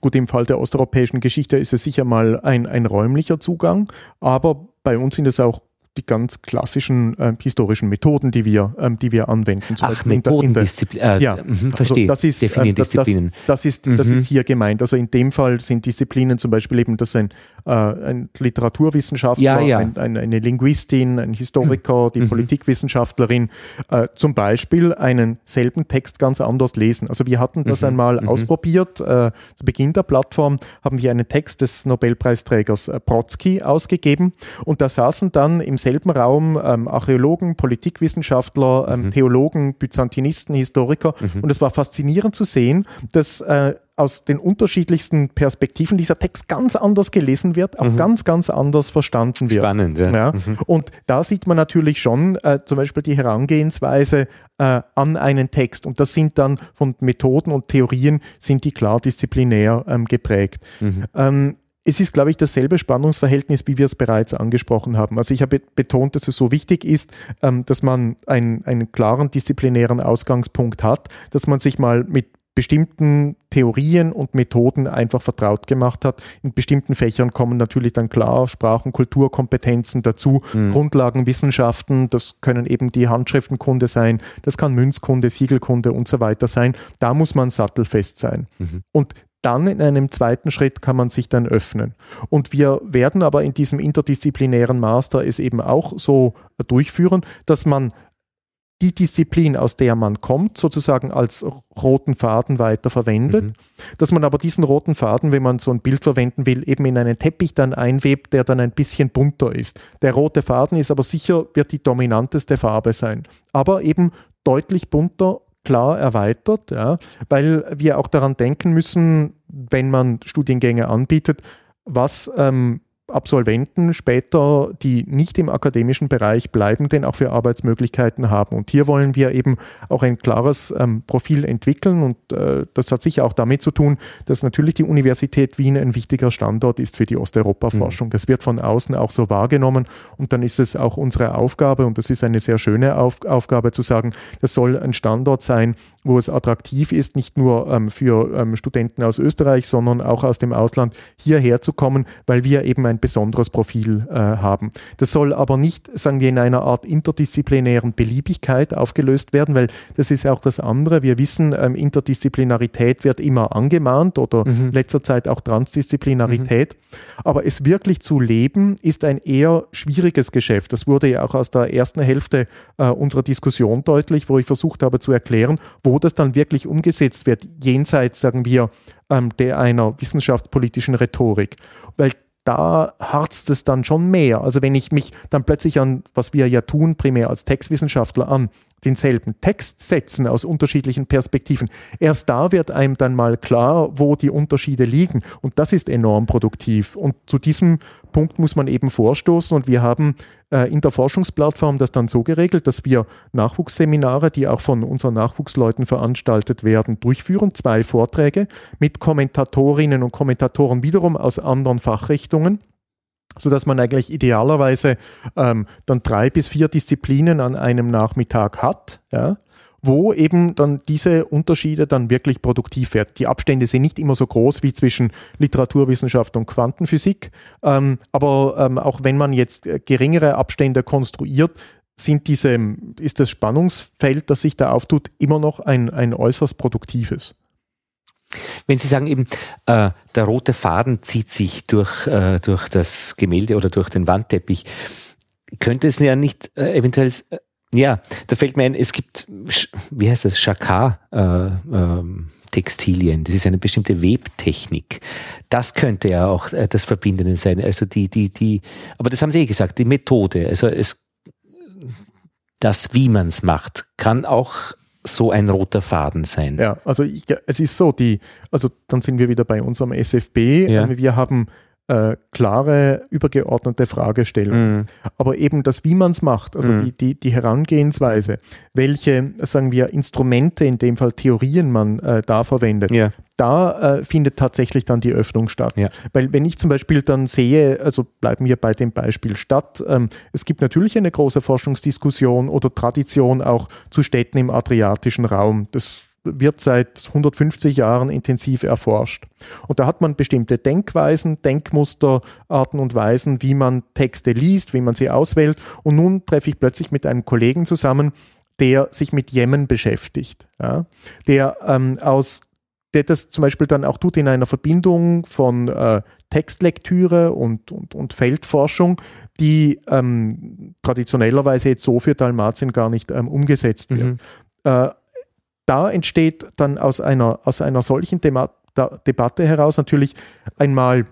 gut, im Fall der osteuropäischen Geschichte ist es sicher mal ein, ein räumlicher Zugang, aber bei uns sind es auch die ganz klassischen äh, historischen Methoden, die wir, ähm, die wir anwenden. Zum Ach, Methoden, äh, ja, mh, also verstehe. Also das ist, äh, das, das, das, ist, mhm. das ist hier gemeint. Also in dem Fall sind Disziplinen zum Beispiel eben, dass ein, äh, ein Literaturwissenschaftler, ja, ja. Ein, ein, eine Linguistin, ein Historiker, die mhm. Politikwissenschaftlerin äh, zum Beispiel einen selben Text ganz anders lesen. Also wir hatten das mhm. einmal mhm. ausprobiert. Äh, zu Beginn der Plattform haben wir einen Text des Nobelpreisträgers äh, Brodsky ausgegeben und da saßen dann im selben Raum ähm, Archäologen, Politikwissenschaftler, ähm, mhm. Theologen, Byzantinisten, Historiker. Mhm. Und es war faszinierend zu sehen, dass äh, aus den unterschiedlichsten Perspektiven dieser Text ganz anders gelesen wird, auch mhm. ganz, ganz anders verstanden wird. Spannend, ja. ja. Mhm. Und da sieht man natürlich schon äh, zum Beispiel die Herangehensweise äh, an einen Text. Und das sind dann von Methoden und Theorien, sind die klar disziplinär ähm, geprägt. Mhm. Ähm, es ist, glaube ich, dasselbe Spannungsverhältnis, wie wir es bereits angesprochen haben. Also ich habe betont, dass es so wichtig ist, ähm, dass man einen, einen klaren disziplinären Ausgangspunkt hat, dass man sich mal mit bestimmten Theorien und Methoden einfach vertraut gemacht hat. In bestimmten Fächern kommen natürlich dann klar Sprachen, Kulturkompetenzen dazu, mhm. Grundlagenwissenschaften, das können eben die Handschriftenkunde sein, das kann Münzkunde, Siegelkunde und so weiter sein. Da muss man sattelfest sein. Mhm. Und dann in einem zweiten Schritt kann man sich dann öffnen. Und wir werden aber in diesem interdisziplinären Master es eben auch so durchführen, dass man die Disziplin, aus der man kommt, sozusagen als roten Faden weiter verwendet, mhm. dass man aber diesen roten Faden, wenn man so ein Bild verwenden will, eben in einen Teppich dann einwebt, der dann ein bisschen bunter ist. Der rote Faden ist aber sicher, wird die dominanteste Farbe sein, aber eben deutlich bunter klar erweitert, ja, weil wir auch daran denken müssen, wenn man Studiengänge anbietet, was ähm, Absolventen später, die nicht im akademischen Bereich bleiben, denn auch für Arbeitsmöglichkeiten haben. Und hier wollen wir eben auch ein klares ähm, Profil entwickeln und äh, das hat sicher auch damit zu tun, dass natürlich die Universität Wien ein wichtiger Standort ist für die Osteuropa-Forschung. Mhm. Das wird von außen auch so wahrgenommen und dann ist es auch unsere Aufgabe und das ist eine sehr schöne Auf Aufgabe zu sagen, das soll ein Standort sein, wo es attraktiv ist, nicht nur ähm, für ähm, Studenten aus Österreich, sondern auch aus dem Ausland hierher zu kommen, weil wir eben ein besonderes Profil äh, haben. Das soll aber nicht, sagen wir, in einer Art interdisziplinären Beliebigkeit aufgelöst werden, weil das ist auch das andere. Wir wissen, ähm, Interdisziplinarität wird immer angemahnt oder mhm. letzter Zeit auch Transdisziplinarität. Mhm. Aber es wirklich zu leben, ist ein eher schwieriges Geschäft. Das wurde ja auch aus der ersten Hälfte äh, unserer Diskussion deutlich, wo ich versucht habe zu erklären, wo das dann wirklich umgesetzt wird, jenseits, sagen wir, ähm, der einer wissenschaftspolitischen Rhetorik. Weil da harzt es dann schon mehr. Also wenn ich mich dann plötzlich an, was wir ja tun, primär als Textwissenschaftler an, denselben Text setzen aus unterschiedlichen Perspektiven. Erst da wird einem dann mal klar, wo die Unterschiede liegen. Und das ist enorm produktiv. Und zu diesem Punkt muss man eben vorstoßen. Und wir haben äh, in der Forschungsplattform das dann so geregelt, dass wir Nachwuchsseminare, die auch von unseren Nachwuchsleuten veranstaltet werden, durchführen. Zwei Vorträge mit Kommentatorinnen und Kommentatoren wiederum aus anderen Fachrichtungen sodass man eigentlich idealerweise ähm, dann drei bis vier Disziplinen an einem Nachmittag hat, ja, wo eben dann diese Unterschiede dann wirklich produktiv werden. Die Abstände sind nicht immer so groß wie zwischen Literaturwissenschaft und Quantenphysik, ähm, aber ähm, auch wenn man jetzt äh, geringere Abstände konstruiert, sind diese, ist das Spannungsfeld, das sich da auftut, immer noch ein, ein äußerst produktives. Wenn Sie sagen eben, äh, der rote Faden zieht sich durch, äh, durch das Gemälde oder durch den Wandteppich, könnte es ja nicht äh, eventuell, ja, da fällt mir ein, es gibt, wie heißt das, Chakar, äh, ähm. Das ist eine bestimmte Webtechnik. Das könnte ja auch äh, das Verbindende sein. Also die, die, die, aber das haben Sie eh gesagt, die Methode. Also es, das, wie man es macht, kann auch so ein roter Faden sein. Ja, also ich, es ist so, die, also dann sind wir wieder bei unserem SFB. Ja. Wir haben äh, klare, übergeordnete Fragestellungen. Mhm. Aber eben das, wie man es macht, also mhm. die, die, die, Herangehensweise, welche, sagen wir, Instrumente, in dem Fall Theorien man äh, da verwendet, ja. da äh, findet tatsächlich dann die Öffnung statt. Ja. Weil wenn ich zum Beispiel dann sehe, also bleiben wir bei dem Beispiel Stadt, ähm, es gibt natürlich eine große Forschungsdiskussion oder Tradition auch zu Städten im adriatischen Raum. Das wird seit 150 Jahren intensiv erforscht. Und da hat man bestimmte Denkweisen, Denkmuster, Arten und Weisen, wie man Texte liest, wie man sie auswählt. Und nun treffe ich plötzlich mit einem Kollegen zusammen, der sich mit Jemen beschäftigt, ja, der ähm, aus der das zum Beispiel dann auch tut in einer Verbindung von äh, Textlektüre und, und, und Feldforschung, die ähm, traditionellerweise jetzt so für Dalmatien gar nicht ähm, umgesetzt wird. Mhm. Äh, da entsteht dann aus einer, aus einer solchen Thema Debatte heraus natürlich einmal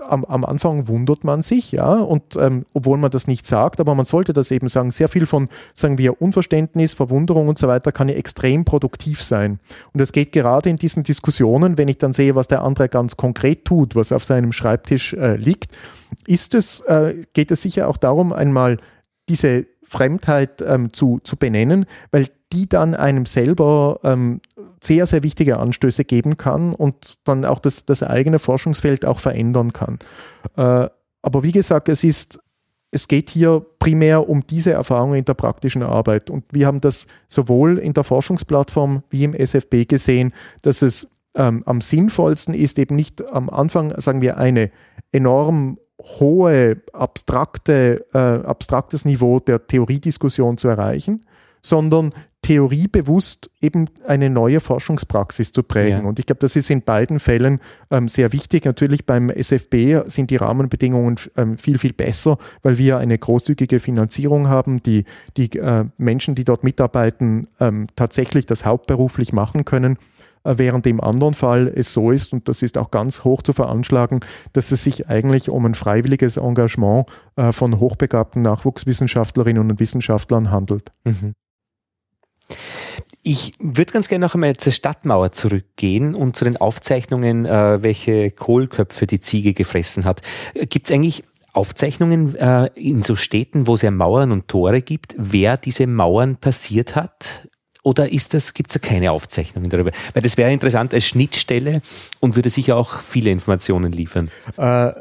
am, am, Anfang wundert man sich, ja, und ähm, obwohl man das nicht sagt, aber man sollte das eben sagen, sehr viel von, sagen wir, Unverständnis, Verwunderung und so weiter kann ja extrem produktiv sein. Und es geht gerade in diesen Diskussionen, wenn ich dann sehe, was der andere ganz konkret tut, was auf seinem Schreibtisch äh, liegt, ist es, äh, geht es sicher auch darum, einmal diese Fremdheit ähm, zu, zu benennen, weil die dann einem selber ähm, sehr, sehr wichtige Anstöße geben kann und dann auch das, das eigene Forschungsfeld auch verändern kann. Äh, aber wie gesagt, es ist es geht hier primär um diese Erfahrungen in der praktischen Arbeit. Und wir haben das sowohl in der Forschungsplattform wie im SFB gesehen, dass es ähm, am sinnvollsten ist, eben nicht am Anfang, sagen wir, eine enorm hohe, abstrakte, äh, abstraktes Niveau der Theoriediskussion zu erreichen, sondern theoriebewusst eben eine neue Forschungspraxis zu prägen. Ja. Und ich glaube, das ist in beiden Fällen ähm, sehr wichtig. Natürlich beim SFB sind die Rahmenbedingungen ähm, viel, viel besser, weil wir eine großzügige Finanzierung haben, die die äh, Menschen, die dort mitarbeiten, ähm, tatsächlich das hauptberuflich machen können. Äh, während im anderen Fall es so ist, und das ist auch ganz hoch zu veranschlagen, dass es sich eigentlich um ein freiwilliges Engagement äh, von hochbegabten Nachwuchswissenschaftlerinnen und Wissenschaftlern handelt. Mhm. Ich würde ganz gerne noch einmal zur Stadtmauer zurückgehen und zu den Aufzeichnungen, äh, welche Kohlköpfe die Ziege gefressen hat. Gibt es eigentlich Aufzeichnungen äh, in so Städten, wo es ja Mauern und Tore gibt, wer diese Mauern passiert hat? Oder ist das, gibt es da keine Aufzeichnungen darüber? Weil das wäre interessant als Schnittstelle und würde sicher auch viele Informationen liefern. Äh,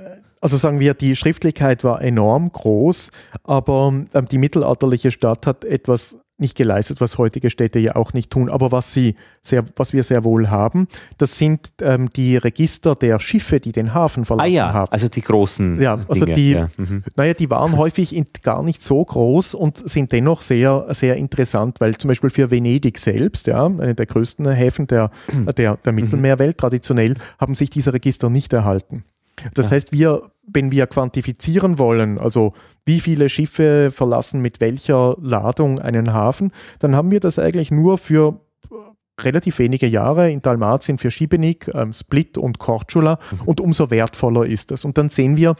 also sagen wir, die Schriftlichkeit war enorm groß, aber ähm, die mittelalterliche Stadt hat etwas nicht geleistet, was heutige Städte ja auch nicht tun. Aber was sie sehr, was wir sehr wohl haben, das sind ähm, die Register der Schiffe, die den Hafen verlassen ah ja, haben. Also die großen. Ja, also Dinge. die, ja. Mhm. naja, die waren häufig in, gar nicht so groß und sind dennoch sehr, sehr interessant, weil zum Beispiel für Venedig selbst, ja, eine der größten Häfen der, der, der Mittelmeerwelt, traditionell haben sich diese Register nicht erhalten. Das ja. heißt, wir, wenn wir quantifizieren wollen, also wie viele Schiffe verlassen mit welcher Ladung einen Hafen, dann haben wir das eigentlich nur für relativ wenige Jahre in Dalmatien für Šibenik, ähm, Split und Korčula mhm. und umso wertvoller ist das. Und dann sehen wir,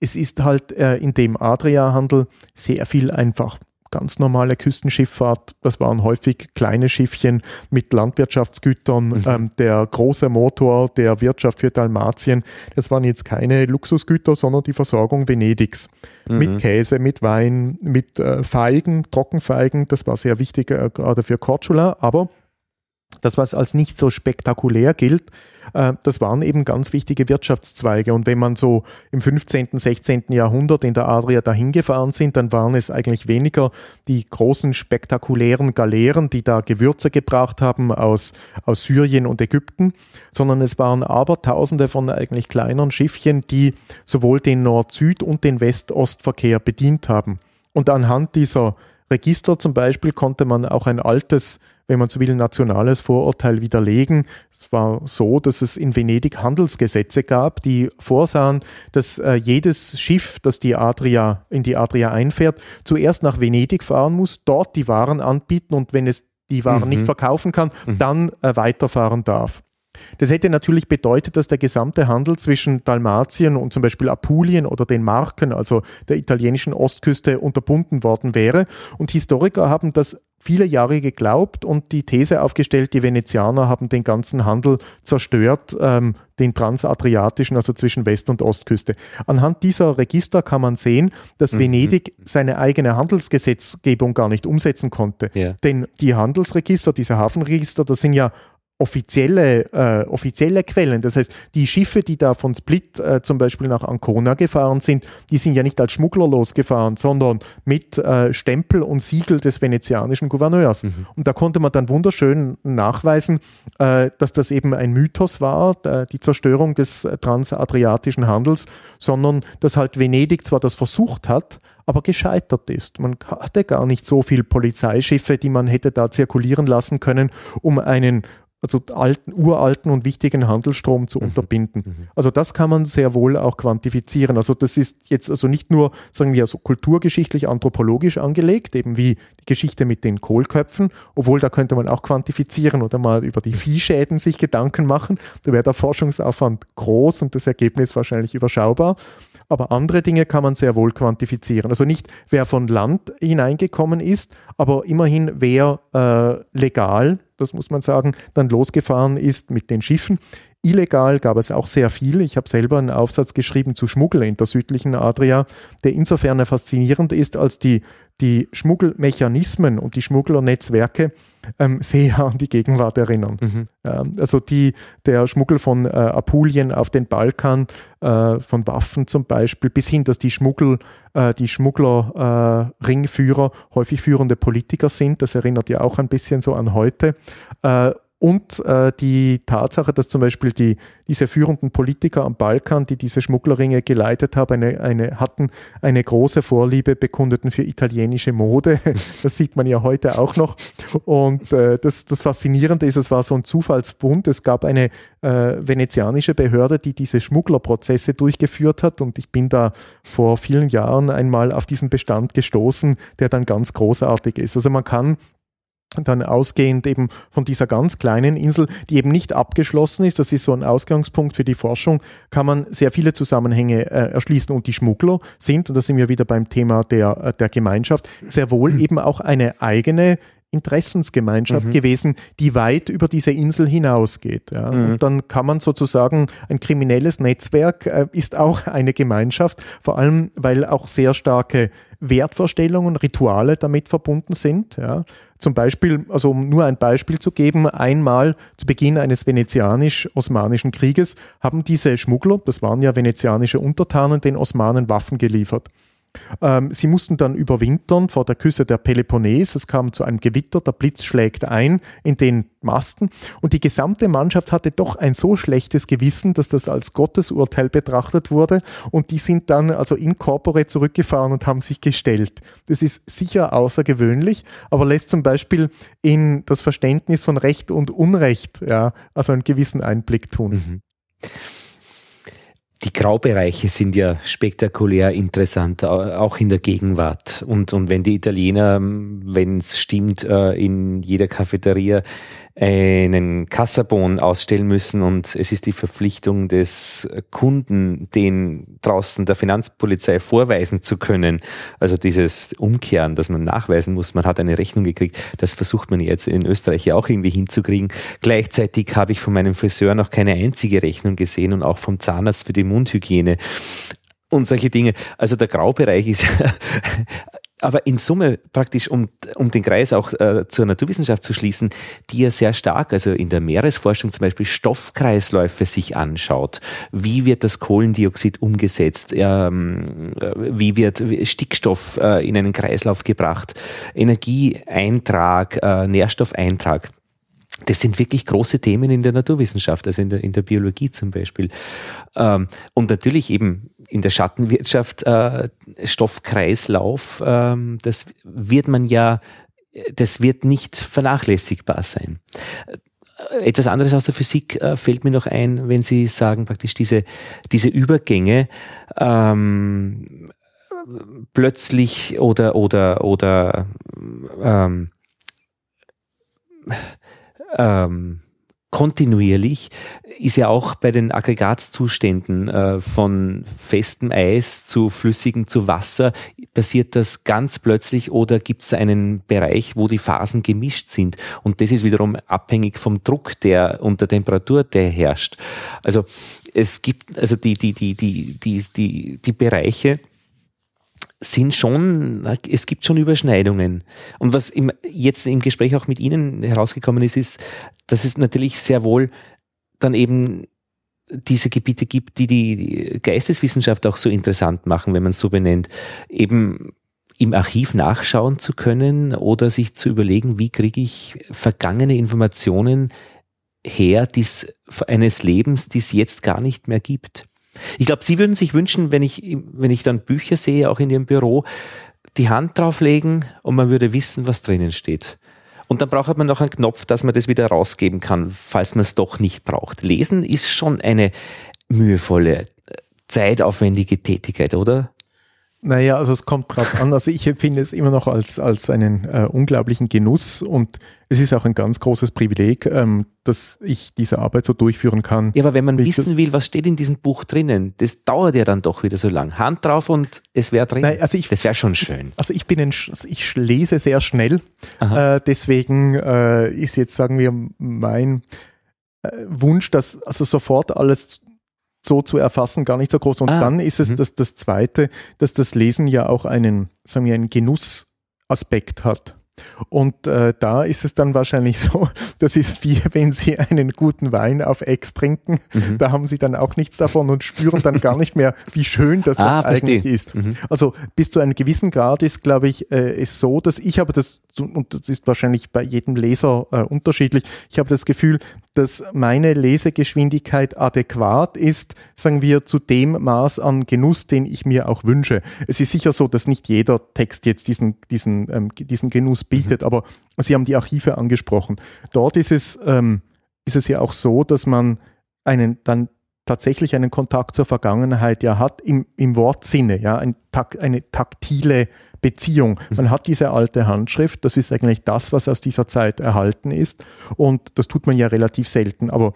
es ist halt äh, in dem Adria-Handel sehr viel einfach ganz normale Küstenschifffahrt. Das waren häufig kleine Schiffchen mit Landwirtschaftsgütern. Mhm. Ähm, der große Motor der Wirtschaft für Dalmatien, das waren jetzt keine Luxusgüter, sondern die Versorgung Venedigs. Mhm. Mit Käse, mit Wein, mit äh, Feigen, Trockenfeigen. Das war sehr wichtig, äh, gerade für Korčula. Aber das, was als nicht so spektakulär gilt, äh, das waren eben ganz wichtige Wirtschaftszweige. Und wenn man so im 15., 16. Jahrhundert in der Adria dahin gefahren sind, dann waren es eigentlich weniger die großen spektakulären Galeeren, die da Gewürze gebracht haben aus, aus Syrien und Ägypten, sondern es waren aber Tausende von eigentlich kleineren Schiffchen, die sowohl den Nord-Süd- und den West-Ost-Verkehr bedient haben. Und anhand dieser Register zum Beispiel konnte man auch ein altes wenn man so will, nationales Vorurteil widerlegen. Es war so, dass es in Venedig Handelsgesetze gab, die vorsahen, dass äh, jedes Schiff, das die Adria in die Adria einfährt, zuerst nach Venedig fahren muss, dort die Waren anbieten und wenn es die Waren mhm. nicht verkaufen kann, mhm. dann äh, weiterfahren darf. Das hätte natürlich bedeutet, dass der gesamte Handel zwischen Dalmatien und zum Beispiel Apulien oder den Marken, also der italienischen Ostküste, unterbunden worden wäre. Und Historiker haben das viele Jahre geglaubt und die These aufgestellt, die Venezianer haben den ganzen Handel zerstört, ähm, den transadriatischen, also zwischen West- und Ostküste. Anhand dieser Register kann man sehen, dass mhm. Venedig seine eigene Handelsgesetzgebung gar nicht umsetzen konnte. Yeah. Denn die Handelsregister, diese Hafenregister, das sind ja offizielle, äh, offizielle Quellen. Das heißt, die Schiffe, die da von Split äh, zum Beispiel nach Ancona gefahren sind, die sind ja nicht als Schmuggler losgefahren, sondern mit äh, Stempel und Siegel des venezianischen Gouverneurs. Mhm. Und da konnte man dann wunderschön nachweisen, äh, dass das eben ein Mythos war, die Zerstörung des transadriatischen Handels, sondern dass halt Venedig zwar das versucht hat, aber gescheitert ist. Man hatte gar nicht so viele Polizeischiffe, die man hätte da zirkulieren lassen können, um einen also alten, uralten und wichtigen Handelsstrom zu mhm. unterbinden. Mhm. Also das kann man sehr wohl auch quantifizieren. Also das ist jetzt also nicht nur, sagen wir, so kulturgeschichtlich, anthropologisch angelegt, eben wie die Geschichte mit den Kohlköpfen, obwohl da könnte man auch quantifizieren oder mal über die Viehschäden sich Gedanken machen. Da wäre der Forschungsaufwand groß und das Ergebnis wahrscheinlich überschaubar. Aber andere Dinge kann man sehr wohl quantifizieren. Also nicht, wer von Land hineingekommen ist, aber immerhin, wer äh, legal das muss man sagen, dann losgefahren ist mit den Schiffen. Illegal gab es auch sehr viel. Ich habe selber einen Aufsatz geschrieben zu Schmuggel in der südlichen Adria, der insofern faszinierend ist, als die, die Schmuggelmechanismen und die Schmugglernetzwerke ähm, sehr an die Gegenwart erinnern. Mhm. Ähm, also die, der Schmuggel von äh, Apulien auf den Balkan, äh, von Waffen zum Beispiel, bis hin, dass die Schmuggel, äh, die Schmuggler, äh, Ringführer häufig führende Politiker sind. Das erinnert ja auch ein bisschen so an heute. Und äh, die Tatsache, dass zum Beispiel die, diese führenden Politiker am Balkan, die diese Schmugglerringe geleitet haben, eine, eine, hatten eine große Vorliebe bekundeten für italienische Mode. Das sieht man ja heute auch noch. Und äh, das, das Faszinierende ist, es war so ein Zufallsbund. Es gab eine äh, venezianische Behörde, die diese Schmugglerprozesse durchgeführt hat. Und ich bin da vor vielen Jahren einmal auf diesen Bestand gestoßen, der dann ganz großartig ist. Also man kann dann ausgehend eben von dieser ganz kleinen Insel, die eben nicht abgeschlossen ist, das ist so ein Ausgangspunkt für die Forschung, kann man sehr viele Zusammenhänge äh, erschließen. Und die Schmuggler sind, und da sind wir wieder beim Thema der, äh, der Gemeinschaft, sehr wohl eben auch eine eigene Interessensgemeinschaft mhm. gewesen, die weit über diese Insel hinausgeht. Ja. Mhm. Und dann kann man sozusagen, ein kriminelles Netzwerk äh, ist auch eine Gemeinschaft, vor allem weil auch sehr starke Wertvorstellungen, Rituale damit verbunden sind. Ja. Zum Beispiel, also um nur ein Beispiel zu geben, einmal zu Beginn eines venezianisch-osmanischen Krieges haben diese Schmuggler, das waren ja venezianische Untertanen, den Osmanen Waffen geliefert. Ähm, sie mussten dann überwintern vor der Küste der Peloponnes. Es kam zu einem Gewitter, der Blitz schlägt ein in den Masten und die gesamte Mannschaft hatte doch ein so schlechtes Gewissen, dass das als Gottesurteil betrachtet wurde und die sind dann also in corpore zurückgefahren und haben sich gestellt. Das ist sicher außergewöhnlich, aber lässt zum Beispiel in das Verständnis von Recht und Unrecht ja, also einen gewissen Einblick tun. Mhm. Die Graubereiche sind ja spektakulär interessant, auch in der Gegenwart. Und, und wenn die Italiener, wenn es stimmt, äh, in jeder Cafeteria einen Kassabon ausstellen müssen und es ist die Verpflichtung des Kunden, den draußen der Finanzpolizei vorweisen zu können. Also dieses Umkehren, dass man nachweisen muss, man hat eine Rechnung gekriegt, das versucht man jetzt in Österreich ja auch irgendwie hinzukriegen. Gleichzeitig habe ich von meinem Friseur noch keine einzige Rechnung gesehen und auch vom Zahnarzt für die Mundhygiene und solche Dinge. Also der Graubereich ist aber in Summe praktisch, um, um den Kreis auch äh, zur Naturwissenschaft zu schließen, die ja sehr stark, also in der Meeresforschung zum Beispiel Stoffkreisläufe sich anschaut. Wie wird das Kohlendioxid umgesetzt? Ähm, wie wird Stickstoff äh, in einen Kreislauf gebracht? Energieeintrag, äh, Nährstoffeintrag. Das sind wirklich große Themen in der Naturwissenschaft, also in der, in der Biologie zum Beispiel. Ähm, und natürlich eben in der Schattenwirtschaft äh, Stoffkreislauf, ähm, das wird man ja, das wird nicht vernachlässigbar sein. Äh, etwas anderes aus der Physik äh, fällt mir noch ein, wenn Sie sagen, praktisch diese, diese Übergänge ähm, plötzlich oder oder oder ähm, ähm, kontinuierlich ist ja auch bei den Aggregatzuständen äh, von festem Eis zu flüssigem zu Wasser, passiert das ganz plötzlich oder gibt es einen Bereich, wo die Phasen gemischt sind? Und das ist wiederum abhängig vom Druck, der unter Temperatur, der herrscht. Also es gibt also die, die, die, die, die, die, die Bereiche, sind schon, es gibt schon Überschneidungen. Und was im, jetzt im Gespräch auch mit Ihnen herausgekommen ist, ist, dass es natürlich sehr wohl dann eben diese Gebiete gibt, die die Geisteswissenschaft auch so interessant machen, wenn man es so benennt. Eben im Archiv nachschauen zu können oder sich zu überlegen, wie kriege ich vergangene Informationen her dies, eines Lebens, die es jetzt gar nicht mehr gibt. Ich glaube, Sie würden sich wünschen, wenn ich, wenn ich dann Bücher sehe, auch in Ihrem Büro, die Hand drauflegen und man würde wissen, was drinnen steht. Und dann braucht man noch einen Knopf, dass man das wieder rausgeben kann, falls man es doch nicht braucht. Lesen ist schon eine mühevolle, zeitaufwendige Tätigkeit, oder? Naja, also es kommt drauf an. Also ich empfinde es immer noch als, als einen äh, unglaublichen Genuss und es ist auch ein ganz großes Privileg, ähm, dass ich diese Arbeit so durchführen kann. Ja, aber wenn man wissen will, was steht in diesem Buch drinnen, das dauert ja dann doch wieder so lang. Hand drauf und es wäre drin. Nein, also ich, das wäre schon schön. Also ich bin ein, also ich lese sehr schnell. Äh, deswegen äh, ist jetzt, sagen wir, mein äh, Wunsch, dass also sofort alles so zu erfassen gar nicht so groß. Und ah. dann ist es mhm. das, das Zweite, dass das Lesen ja auch einen, sagen wir, einen Genussaspekt hat. Und äh, da ist es dann wahrscheinlich so, das ist wie wenn Sie einen guten Wein auf Ex trinken, mhm. da haben Sie dann auch nichts davon und spüren dann gar nicht mehr, wie schön das, ah, das eigentlich ist. Mhm. Also bis zu einem gewissen Grad ist, glaube ich, äh, ist so, dass ich habe das, und das ist wahrscheinlich bei jedem Leser äh, unterschiedlich, ich habe das Gefühl, dass meine Lesegeschwindigkeit adäquat ist, sagen wir, zu dem Maß an Genuss, den ich mir auch wünsche. Es ist sicher so, dass nicht jeder Text jetzt diesen, diesen, ähm, diesen Genuss bietet, mhm. aber Sie haben die Archive angesprochen. Dort ist es, ähm, ist es ja auch so, dass man einen dann tatsächlich einen Kontakt zur Vergangenheit ja hat im, im Wortsinne, ja, ein, eine taktile Beziehung. Man hat diese alte Handschrift, das ist eigentlich das, was aus dieser Zeit erhalten ist und das tut man ja relativ selten, aber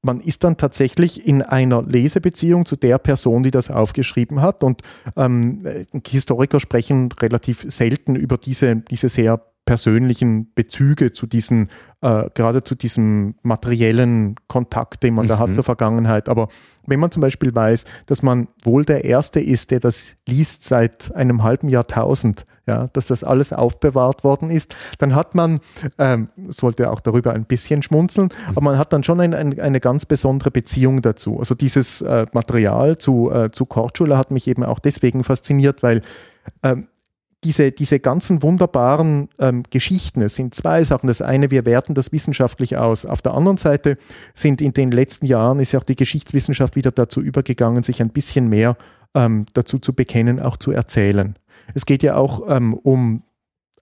man ist dann tatsächlich in einer Lesebeziehung zu der Person, die das aufgeschrieben hat. Und ähm, Historiker sprechen relativ selten über diese, diese sehr persönlichen Bezüge zu diesen, äh, gerade zu diesem materiellen Kontakt, den man mhm. da hat mhm. zur Vergangenheit. Aber wenn man zum Beispiel weiß, dass man wohl der Erste ist, der das liest seit einem halben Jahrtausend, ja, dass das alles aufbewahrt worden ist, dann hat man, ähm, sollte auch darüber ein bisschen schmunzeln, aber man hat dann schon ein, ein, eine ganz besondere Beziehung dazu. Also dieses äh, Material zu, äh, zu Korčula hat mich eben auch deswegen fasziniert, weil ähm, diese, diese ganzen wunderbaren ähm, Geschichten, es sind zwei Sachen. Das eine, wir werten das wissenschaftlich aus. Auf der anderen Seite sind in den letzten Jahren ist ja auch die Geschichtswissenschaft wieder dazu übergegangen, sich ein bisschen mehr ähm, dazu zu bekennen, auch zu erzählen. Es geht ja auch ähm, um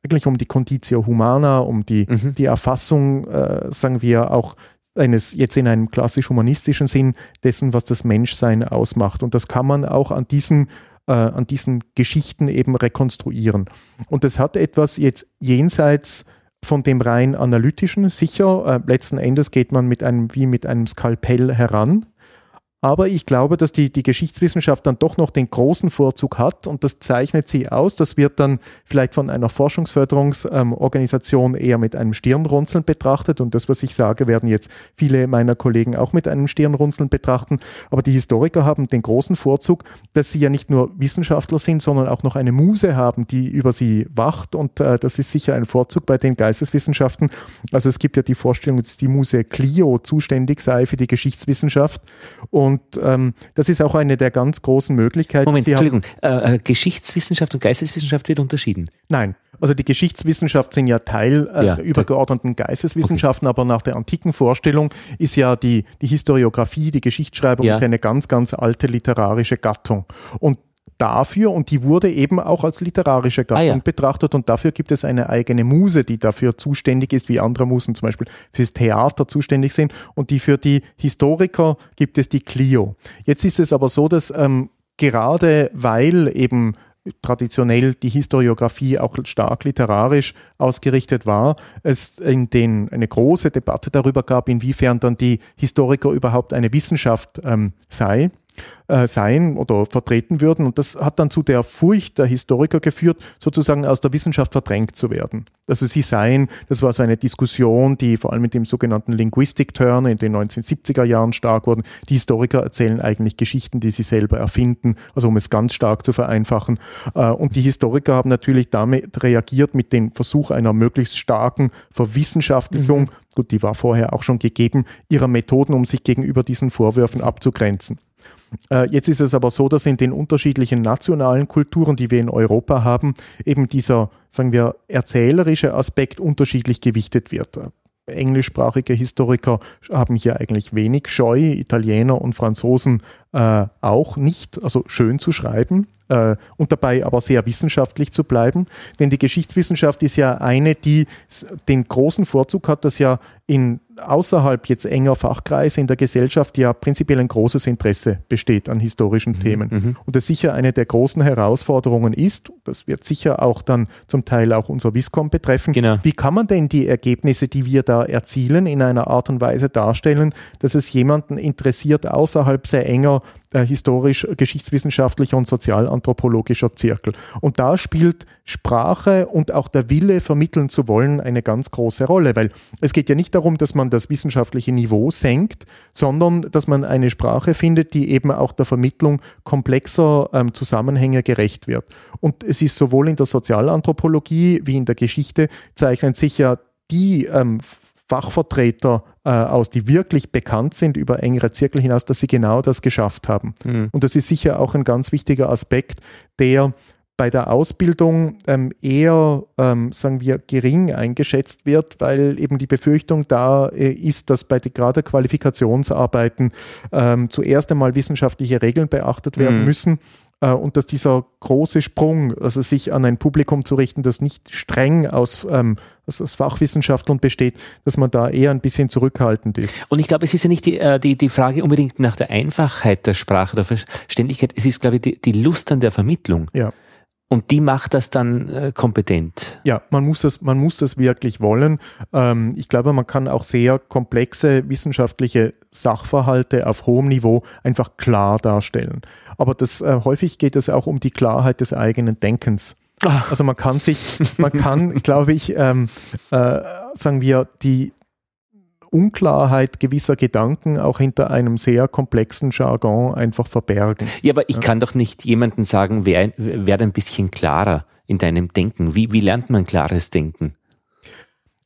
eigentlich um die Conditio Humana, um die, mhm. die Erfassung, äh, sagen wir, auch eines, jetzt in einem klassisch humanistischen Sinn, dessen, was das Menschsein ausmacht. Und das kann man auch an diesen, äh, an diesen Geschichten eben rekonstruieren. Und das hat etwas jetzt jenseits von dem rein analytischen, sicher, äh, letzten Endes geht man mit einem, wie mit einem Skalpell heran aber ich glaube, dass die, die Geschichtswissenschaft dann doch noch den großen Vorzug hat und das zeichnet sie aus. Das wird dann vielleicht von einer Forschungsförderungsorganisation ähm, eher mit einem Stirnrunzeln betrachtet. Und das, was ich sage, werden jetzt viele meiner Kollegen auch mit einem Stirnrunzeln betrachten. Aber die Historiker haben den großen Vorzug, dass sie ja nicht nur Wissenschaftler sind, sondern auch noch eine Muse haben, die über sie wacht. Und äh, das ist sicher ein Vorzug bei den Geisteswissenschaften. Also es gibt ja die Vorstellung, dass die Muse Clio zuständig sei für die Geschichtswissenschaft. Und und ähm, das ist auch eine der ganz großen Möglichkeiten. Moment, Sie Entschuldigung, äh, äh, Geschichtswissenschaft und Geisteswissenschaft wird unterschieden? Nein, also die Geschichtswissenschaft sind ja Teil äh, ja, übergeordneten Geisteswissenschaften, okay. aber nach der antiken Vorstellung ist ja die, die Historiografie, die Geschichtsschreibung ja. ist eine ganz, ganz alte literarische Gattung. Und dafür und die wurde eben auch als literarische Gattung ah, ja. betrachtet und dafür gibt es eine eigene Muse, die dafür zuständig ist, wie andere Musen zum Beispiel fürs Theater zuständig sind und die für die Historiker gibt es die Clio. Jetzt ist es aber so, dass ähm, gerade weil eben traditionell die Historiografie auch stark literarisch ausgerichtet war, es in den eine große Debatte darüber gab, inwiefern dann die Historiker überhaupt eine Wissenschaft ähm, sei äh, sein oder vertreten würden. Und das hat dann zu der Furcht der Historiker geführt, sozusagen aus der Wissenschaft verdrängt zu werden. Also sie seien, das war so eine Diskussion, die vor allem mit dem sogenannten Linguistic Turn in den 1970er Jahren stark wurden. Die Historiker erzählen eigentlich Geschichten, die sie selber erfinden, also um es ganz stark zu vereinfachen. Äh, und die Historiker haben natürlich damit reagiert mit dem Versuch einer möglichst starken Verwissenschaftlichung, mhm. gut, die war vorher auch schon gegeben, ihrer Methoden, um sich gegenüber diesen Vorwürfen abzugrenzen. Äh, jetzt ist es aber so, dass in den unterschiedlichen nationalen Kulturen, die wir in Europa haben, eben dieser, sagen wir, erzählerische Aspekt unterschiedlich gewichtet wird. Englischsprachige Historiker haben hier eigentlich wenig Scheu, Italiener und Franzosen äh, auch nicht, also schön zu schreiben äh, und dabei aber sehr wissenschaftlich zu bleiben. Denn die Geschichtswissenschaft ist ja eine, die den großen Vorzug hat, dass ja in außerhalb jetzt enger Fachkreise in der Gesellschaft ja prinzipiell ein großes Interesse besteht an historischen mhm. Themen. Mhm. Und das sicher eine der großen Herausforderungen ist, das wird sicher auch dann zum Teil auch unser Viscom betreffen. Genau. Wie kann man denn die Ergebnisse, die wir da erzielen, in einer Art und Weise darstellen, dass es jemanden interessiert außerhalb sehr enger äh, historisch, geschichtswissenschaftlicher und sozialanthropologischer Zirkel. Und da spielt Sprache und auch der Wille, vermitteln zu wollen, eine ganz große Rolle, weil es geht ja nicht darum, dass man das wissenschaftliche Niveau senkt, sondern dass man eine Sprache findet, die eben auch der Vermittlung komplexer ähm, Zusammenhänge gerecht wird. Und es ist sowohl in der Sozialanthropologie wie in der Geschichte zeichnen sich ja die ähm, Fachvertreter äh, aus, die wirklich bekannt sind über engere Zirkel hinaus, dass sie genau das geschafft haben. Mhm. Und das ist sicher auch ein ganz wichtiger Aspekt, der bei der Ausbildung ähm, eher, ähm, sagen wir, gering eingeschätzt wird, weil eben die Befürchtung da äh, ist, dass bei die, gerade Qualifikationsarbeiten ähm, zuerst einmal wissenschaftliche Regeln beachtet werden mhm. müssen äh, und dass dieser große Sprung, also sich an ein Publikum zu richten, das nicht streng aus, aus, aus Fachwissenschaftlern besteht, dass man da eher ein bisschen zurückhaltend ist. Und ich glaube, es ist ja nicht die, äh, die, die Frage unbedingt nach der Einfachheit der Sprache, der Verständlichkeit, es ist, glaube ich, die, die Lust an der Vermittlung. Ja. Und die macht das dann äh, kompetent. Ja, man muss das, man muss das wirklich wollen. Ähm, ich glaube, man kann auch sehr komplexe wissenschaftliche Sachverhalte auf hohem Niveau einfach klar darstellen. Aber das, äh, häufig geht es auch um die Klarheit des eigenen Denkens. Ah. Also man kann sich, man kann, glaube ich, ähm, äh, sagen wir, die Unklarheit gewisser Gedanken auch hinter einem sehr komplexen Jargon einfach verbergen. Ja, aber ich ja. kann doch nicht jemandem sagen, wer, werde ein bisschen klarer in deinem Denken. Wie, wie lernt man klares Denken?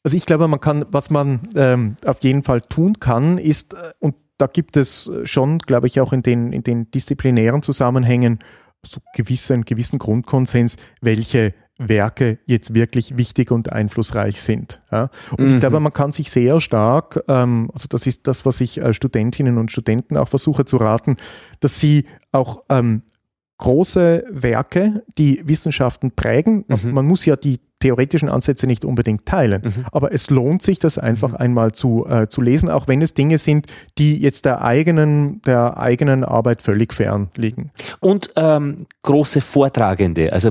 Also ich glaube, man kann, was man ähm, auf jeden Fall tun kann, ist, äh, und da gibt es schon, glaube ich, auch in den, in den disziplinären Zusammenhängen so gewisse, einen gewissen Grundkonsens, welche Werke jetzt wirklich wichtig und einflussreich sind. Ja. Und mhm. ich glaube, man kann sich sehr stark, ähm, also das ist das, was ich äh, Studentinnen und Studenten auch versuche zu raten, dass sie auch ähm, große Werke, die Wissenschaften prägen, mhm. man muss ja die theoretischen Ansätze nicht unbedingt teilen. Mhm. Aber es lohnt sich, das einfach mhm. einmal zu, äh, zu lesen, auch wenn es Dinge sind, die jetzt der eigenen, der eigenen Arbeit völlig fern liegen. Und ähm, große Vortragende, also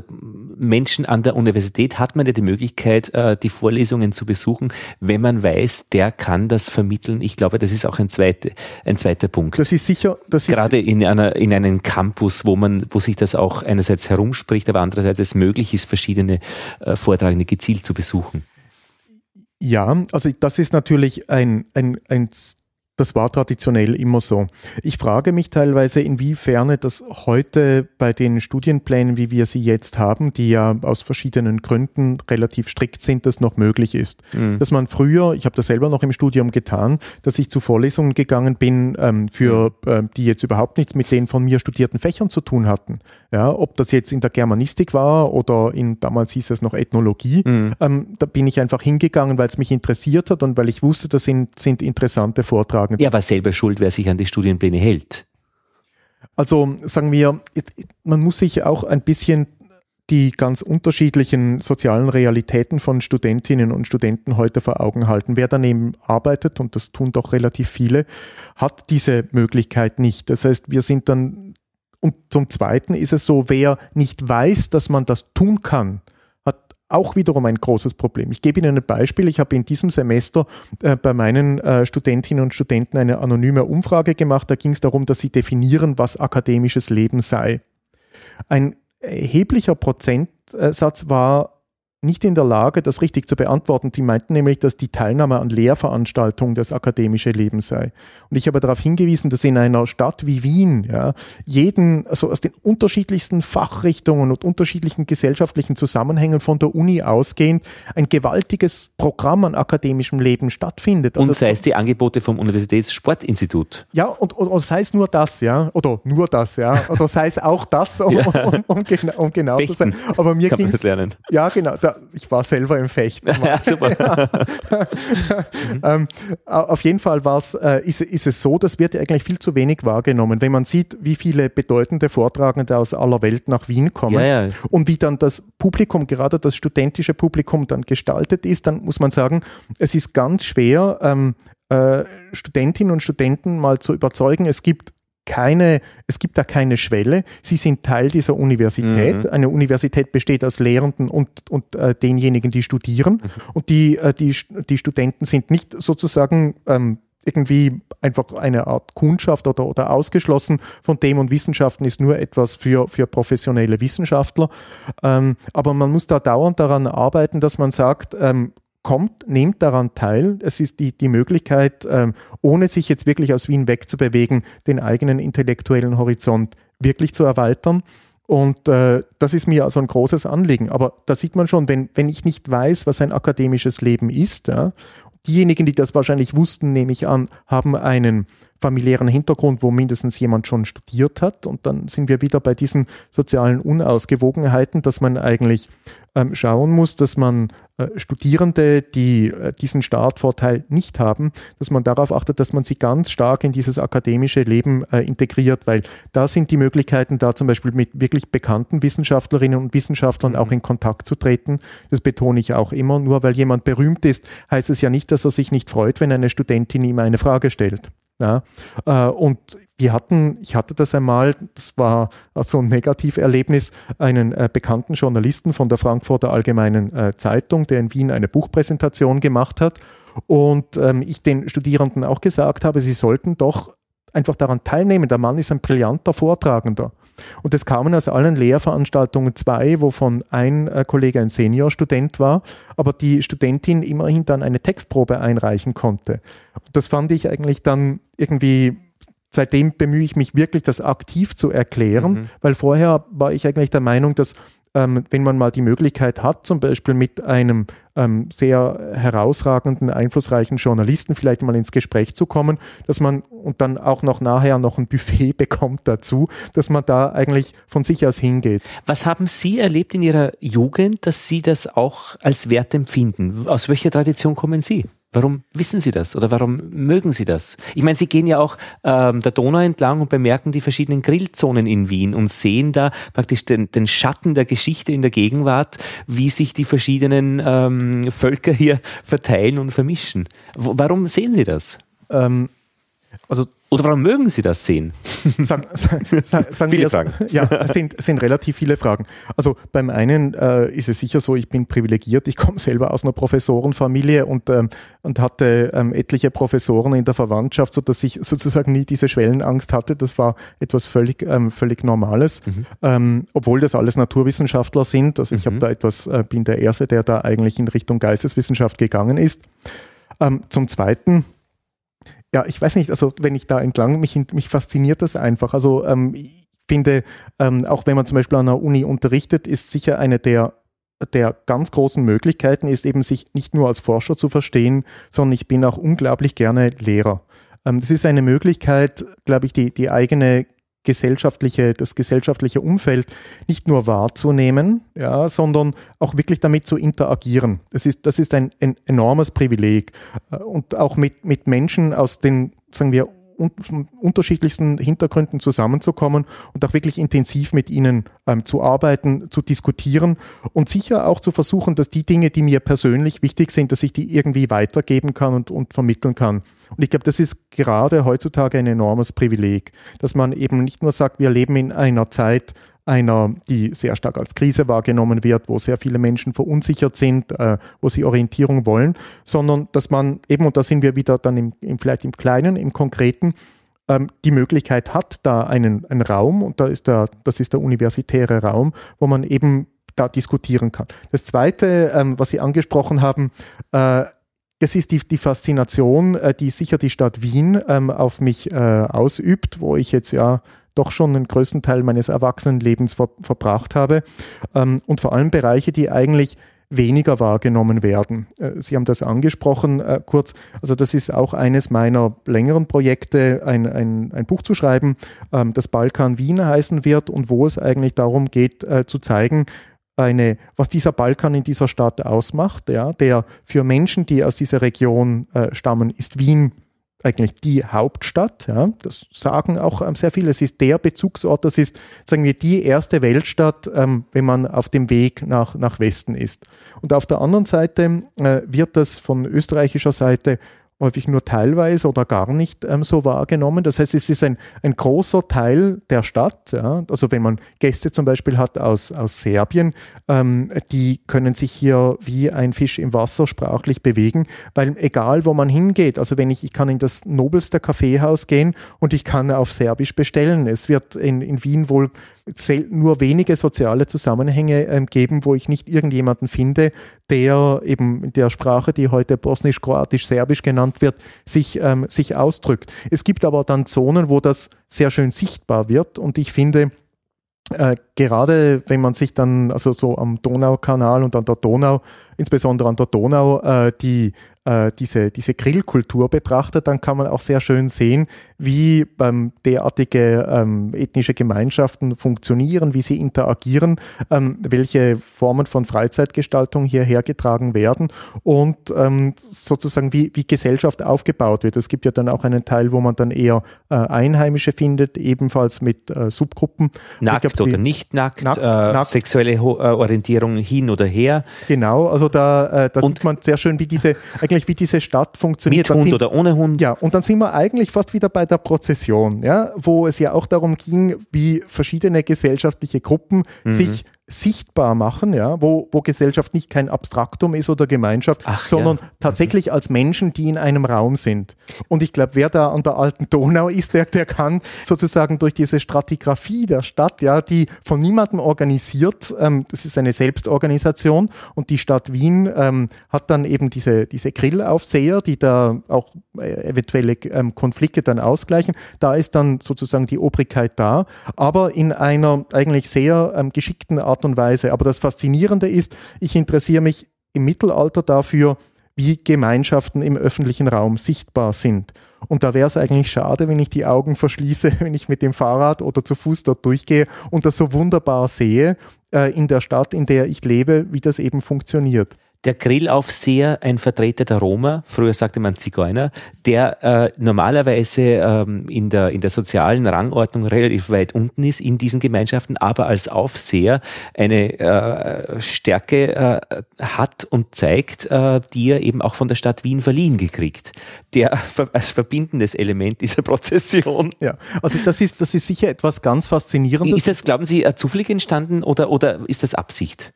Menschen an der Universität hat man ja die Möglichkeit, äh, die Vorlesungen zu besuchen, wenn man weiß, der kann das vermitteln. Ich glaube, das ist auch ein, zweite, ein zweiter Punkt. Das ist sicher. Das Gerade ist in, einer, in einem Campus, wo man, wo sich das auch einerseits herumspricht, aber andererseits es möglich ist, verschiedene äh, Vortragende gezielt zu besuchen. Ja, also das ist natürlich ein, ein, ein das war traditionell immer so. Ich frage mich teilweise, inwiefern das heute bei den Studienplänen, wie wir sie jetzt haben, die ja aus verschiedenen Gründen relativ strikt sind, das noch möglich ist. Mhm. Dass man früher, ich habe das selber noch im Studium getan, dass ich zu Vorlesungen gegangen bin, ähm, für mhm. äh, die jetzt überhaupt nichts mit den von mir studierten Fächern zu tun hatten. Ja, ob das jetzt in der Germanistik war oder in damals hieß es noch Ethnologie, mhm. ähm, da bin ich einfach hingegangen, weil es mich interessiert hat und weil ich wusste, das sind, sind interessante Vorträge sagen. Ja, aber selber schuld, wer sich an die Studienpläne hält. Also sagen wir, man muss sich auch ein bisschen die ganz unterschiedlichen sozialen Realitäten von Studentinnen und Studenten heute vor Augen halten. Wer daneben arbeitet, und das tun doch relativ viele, hat diese Möglichkeit nicht. Das heißt, wir sind dann, und zum Zweiten ist es so, wer nicht weiß, dass man das tun kann, auch wiederum ein großes Problem. Ich gebe Ihnen ein Beispiel. Ich habe in diesem Semester äh, bei meinen äh, Studentinnen und Studenten eine anonyme Umfrage gemacht. Da ging es darum, dass sie definieren, was akademisches Leben sei. Ein erheblicher Prozentsatz war nicht in der Lage, das richtig zu beantworten. Die meinten nämlich, dass die Teilnahme an Lehrveranstaltungen das akademische Leben sei. Und ich habe darauf hingewiesen, dass in einer Stadt wie Wien ja, jeden, also aus den unterschiedlichsten Fachrichtungen und unterschiedlichen gesellschaftlichen Zusammenhängen von der Uni ausgehend ein gewaltiges Programm an akademischem Leben stattfindet. Also und sei es die Angebote vom Universitätssportinstitut. Ja, und, und, und sei es nur das, ja, oder nur das, ja, oder sei es auch das, um, ja. um, um, um, genau, um genau zu sein. Aber mir ging es. Ja, genau. Da, ich war selber im Fechten. ja, super. ähm, auf jeden Fall äh, ist, ist es so, das wird ja eigentlich viel zu wenig wahrgenommen. Wenn man sieht, wie viele bedeutende Vortragende aus aller Welt nach Wien kommen ja, ja. und wie dann das Publikum, gerade das studentische Publikum dann gestaltet ist, dann muss man sagen, es ist ganz schwer, ähm, äh, Studentinnen und Studenten mal zu überzeugen, es gibt keine, es gibt da keine Schwelle. Sie sind Teil dieser Universität. Mhm. Eine Universität besteht aus Lehrenden und, und äh, denjenigen, die studieren. Mhm. Und die, äh, die, die Studenten sind nicht sozusagen ähm, irgendwie einfach eine Art Kundschaft oder, oder ausgeschlossen von dem und Wissenschaften ist nur etwas für, für professionelle Wissenschaftler. Ähm, aber man muss da dauernd daran arbeiten, dass man sagt, ähm, kommt, nehmt daran teil. Es ist die, die Möglichkeit, ähm, ohne sich jetzt wirklich aus Wien wegzubewegen, den eigenen intellektuellen Horizont wirklich zu erweitern. Und äh, das ist mir also ein großes Anliegen. Aber da sieht man schon, wenn, wenn ich nicht weiß, was ein akademisches Leben ist, ja, diejenigen, die das wahrscheinlich wussten, nehme ich an, haben einen familiären Hintergrund, wo mindestens jemand schon studiert hat. Und dann sind wir wieder bei diesen sozialen Unausgewogenheiten, dass man eigentlich ähm, schauen muss, dass man äh, Studierende, die äh, diesen Startvorteil nicht haben, dass man darauf achtet, dass man sie ganz stark in dieses akademische Leben äh, integriert, weil da sind die Möglichkeiten, da zum Beispiel mit wirklich bekannten Wissenschaftlerinnen und Wissenschaftlern mhm. auch in Kontakt zu treten. Das betone ich auch immer. Nur weil jemand berühmt ist, heißt es ja nicht, dass er sich nicht freut, wenn eine Studentin ihm eine Frage stellt. Ja, äh, und wir hatten, ich hatte das einmal, das war so ein Negativerlebnis, einen äh, bekannten Journalisten von der Frankfurter Allgemeinen äh, Zeitung, der in Wien eine Buchpräsentation gemacht hat. Und ähm, ich den Studierenden auch gesagt habe, sie sollten doch einfach daran teilnehmen. Der Mann ist ein brillanter Vortragender. Und es kamen aus allen Lehrveranstaltungen zwei, wovon ein äh, Kollege ein Seniorstudent war, aber die Studentin immerhin dann eine Textprobe einreichen konnte. Und das fand ich eigentlich dann irgendwie seitdem bemühe ich mich wirklich, das aktiv zu erklären, mhm. weil vorher war ich eigentlich der Meinung, dass ähm, wenn man mal die Möglichkeit hat, zum Beispiel mit einem ähm, sehr herausragenden, einflussreichen Journalisten vielleicht mal ins Gespräch zu kommen, dass man und dann auch noch nachher noch ein Buffet bekommt dazu, dass man da eigentlich von sich aus hingeht. Was haben Sie erlebt in Ihrer Jugend, dass Sie das auch als Wert empfinden? Aus welcher Tradition kommen Sie? Warum wissen Sie das oder warum mögen Sie das? Ich meine, Sie gehen ja auch ähm, der Donau entlang und bemerken die verschiedenen Grillzonen in Wien und sehen da praktisch den, den Schatten der Geschichte in der Gegenwart, wie sich die verschiedenen ähm, Völker hier verteilen und vermischen. W warum sehen Sie das? Ähm, also oder warum mögen Sie das sehen? Sagen, sagen viele Fragen. Ja, es sind, sind relativ viele Fragen. Also beim einen äh, ist es sicher so, ich bin privilegiert. Ich komme selber aus einer Professorenfamilie und, ähm, und hatte ähm, etliche Professoren in der Verwandtschaft, sodass ich sozusagen nie diese Schwellenangst hatte. Das war etwas völlig, ähm, völlig Normales. Mhm. Ähm, obwohl das alles Naturwissenschaftler sind. Also ich mhm. habe da etwas, äh, bin der Erste, der da eigentlich in Richtung Geisteswissenschaft gegangen ist. Ähm, zum Zweiten ja, ich weiß nicht, also wenn ich da entlang, mich, mich fasziniert das einfach. Also ähm, ich finde, ähm, auch wenn man zum Beispiel an einer Uni unterrichtet, ist sicher eine der der ganz großen Möglichkeiten ist eben, sich nicht nur als Forscher zu verstehen, sondern ich bin auch unglaublich gerne Lehrer. Ähm, das ist eine Möglichkeit, glaube ich, die, die eigene gesellschaftliche, das gesellschaftliche Umfeld nicht nur wahrzunehmen, ja, sondern auch wirklich damit zu interagieren. Das ist, das ist ein, ein enormes Privileg. Äh, und auch mit, mit Menschen aus den, sagen wir, unterschiedlichsten Hintergründen zusammenzukommen und auch wirklich intensiv mit ihnen ähm, zu arbeiten, zu diskutieren und sicher auch zu versuchen, dass die Dinge, die mir persönlich wichtig sind, dass ich die irgendwie weitergeben kann und, und vermitteln kann. Und ich glaube, das ist gerade heutzutage ein enormes Privileg, dass man eben nicht nur sagt, wir leben in einer Zeit, einer, die sehr stark als Krise wahrgenommen wird, wo sehr viele Menschen verunsichert sind, äh, wo sie Orientierung wollen, sondern dass man eben, und da sind wir wieder dann im, im vielleicht im Kleinen, im Konkreten, ähm, die Möglichkeit hat, da einen, einen Raum, und da ist der, das ist der universitäre Raum, wo man eben da diskutieren kann. Das Zweite, ähm, was Sie angesprochen haben, äh, das ist die, die Faszination, äh, die sicher die Stadt Wien ähm, auf mich äh, ausübt, wo ich jetzt ja doch schon den größten Teil meines Erwachsenenlebens ver verbracht habe. Ähm, und vor allem Bereiche, die eigentlich weniger wahrgenommen werden. Äh, Sie haben das angesprochen äh, kurz. Also das ist auch eines meiner längeren Projekte, ein, ein, ein Buch zu schreiben, ähm, das Balkan Wien heißen wird und wo es eigentlich darum geht äh, zu zeigen, eine, was dieser Balkan in dieser Stadt ausmacht. Ja, der für Menschen, die aus dieser Region äh, stammen, ist Wien eigentlich die Hauptstadt. Ja, das sagen auch ähm, sehr viele. Es ist der Bezugsort, das ist, sagen wir, die erste Weltstadt, ähm, wenn man auf dem Weg nach, nach Westen ist. Und auf der anderen Seite äh, wird das von österreichischer Seite häufig nur teilweise oder gar nicht ähm, so wahrgenommen. Das heißt, es ist ein, ein großer Teil der Stadt. Ja? Also wenn man Gäste zum Beispiel hat aus, aus Serbien, ähm, die können sich hier wie ein Fisch im Wasser sprachlich bewegen, weil egal wo man hingeht, also wenn ich, ich kann in das nobelste Kaffeehaus gehen und ich kann auf Serbisch bestellen. Es wird in, in Wien wohl nur wenige soziale Zusammenhänge ähm, geben, wo ich nicht irgendjemanden finde, der eben der Sprache, die heute Bosnisch, Kroatisch, Serbisch genannt wird, sich, ähm, sich ausdrückt. Es gibt aber dann Zonen, wo das sehr schön sichtbar wird und ich finde, äh, gerade wenn man sich dann also so am Donaukanal und an der Donau, insbesondere an der Donau, äh, die äh, diese, diese Grillkultur betrachtet, dann kann man auch sehr schön sehen, wie ähm, derartige ähm, ethnische Gemeinschaften funktionieren, wie sie interagieren, ähm, welche Formen von Freizeitgestaltung hierher getragen werden und ähm, sozusagen wie, wie Gesellschaft aufgebaut wird. Es gibt ja dann auch einen Teil, wo man dann eher äh, Einheimische findet, ebenfalls mit äh, Subgruppen. Nackt oder nicht nackt, nackt, äh, nackt, sexuelle äh, Orientierung hin oder her. Genau, also da, äh, da sieht man sehr schön, wie diese eigentlich eigentlich, wie diese Stadt funktioniert. Mit Hund sind, oder ohne Hund. Ja, und dann sind wir eigentlich fast wieder bei der Prozession, ja, wo es ja auch darum ging, wie verschiedene gesellschaftliche Gruppen mhm. sich sichtbar machen, ja, wo, wo Gesellschaft nicht kein Abstraktum ist oder Gemeinschaft, Ach, sondern ja. tatsächlich als Menschen, die in einem Raum sind. Und ich glaube, wer da an der alten Donau ist, der, der kann sozusagen durch diese Stratigraphie der Stadt, ja, die von niemandem organisiert, ähm, das ist eine Selbstorganisation und die Stadt Wien ähm, hat dann eben diese, diese Grillaufseher, die da auch äh, eventuelle ähm, Konflikte dann ausgleichen. Da ist dann sozusagen die Obrigkeit da, aber in einer eigentlich sehr ähm, geschickten Art Art und Weise. Aber das Faszinierende ist, ich interessiere mich im Mittelalter dafür, wie Gemeinschaften im öffentlichen Raum sichtbar sind. Und da wäre es eigentlich schade, wenn ich die Augen verschließe, wenn ich mit dem Fahrrad oder zu Fuß dort durchgehe und das so wunderbar sehe äh, in der Stadt, in der ich lebe, wie das eben funktioniert der Grillaufseher ein Vertreter der Roma, früher sagte man Zigeuner, der äh, normalerweise ähm, in, der, in der sozialen Rangordnung relativ weit unten ist in diesen Gemeinschaften, aber als Aufseher eine äh, Stärke äh, hat und zeigt, äh, die er eben auch von der Stadt Wien verliehen gekriegt. Der als verbindendes Element dieser Prozession. Ja, also das ist, das ist sicher etwas ganz Faszinierendes. Ist das, glauben Sie, äh, zufällig entstanden oder, oder ist das Absicht?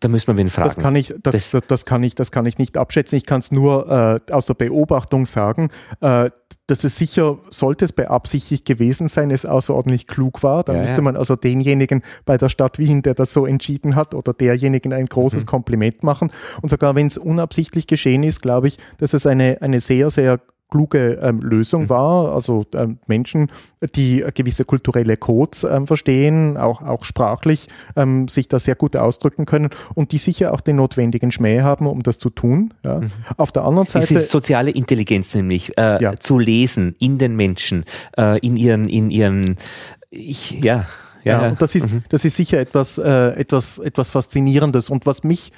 Da müssen wir wen fragen. Das kann ich, das, das, das kann ich, das kann ich nicht abschätzen. Ich kann es nur äh, aus der Beobachtung sagen, äh, dass es sicher, sollte es beabsichtigt gewesen sein, es außerordentlich klug war. Da ja, müsste ja. man also denjenigen bei der Stadt Wien, der das so entschieden hat, oder derjenigen ein großes mhm. Kompliment machen. Und sogar wenn es unabsichtlich geschehen ist, glaube ich, dass es eine, eine sehr, sehr kluge ähm, Lösung mhm. war. Also ähm, Menschen, die gewisse kulturelle Codes ähm, verstehen, auch, auch sprachlich ähm, sich da sehr gut ausdrücken können und die sicher auch den notwendigen Schmäh haben, um das zu tun. Ja. Mhm. Auf der anderen Seite. Es ist soziale Intelligenz nämlich, äh, ja. zu lesen in den Menschen, äh, in ihren, in ihren, ich, ja. Ja, ja, und das ist, mhm. das ist sicher etwas, äh, etwas, etwas Faszinierendes. Und was mich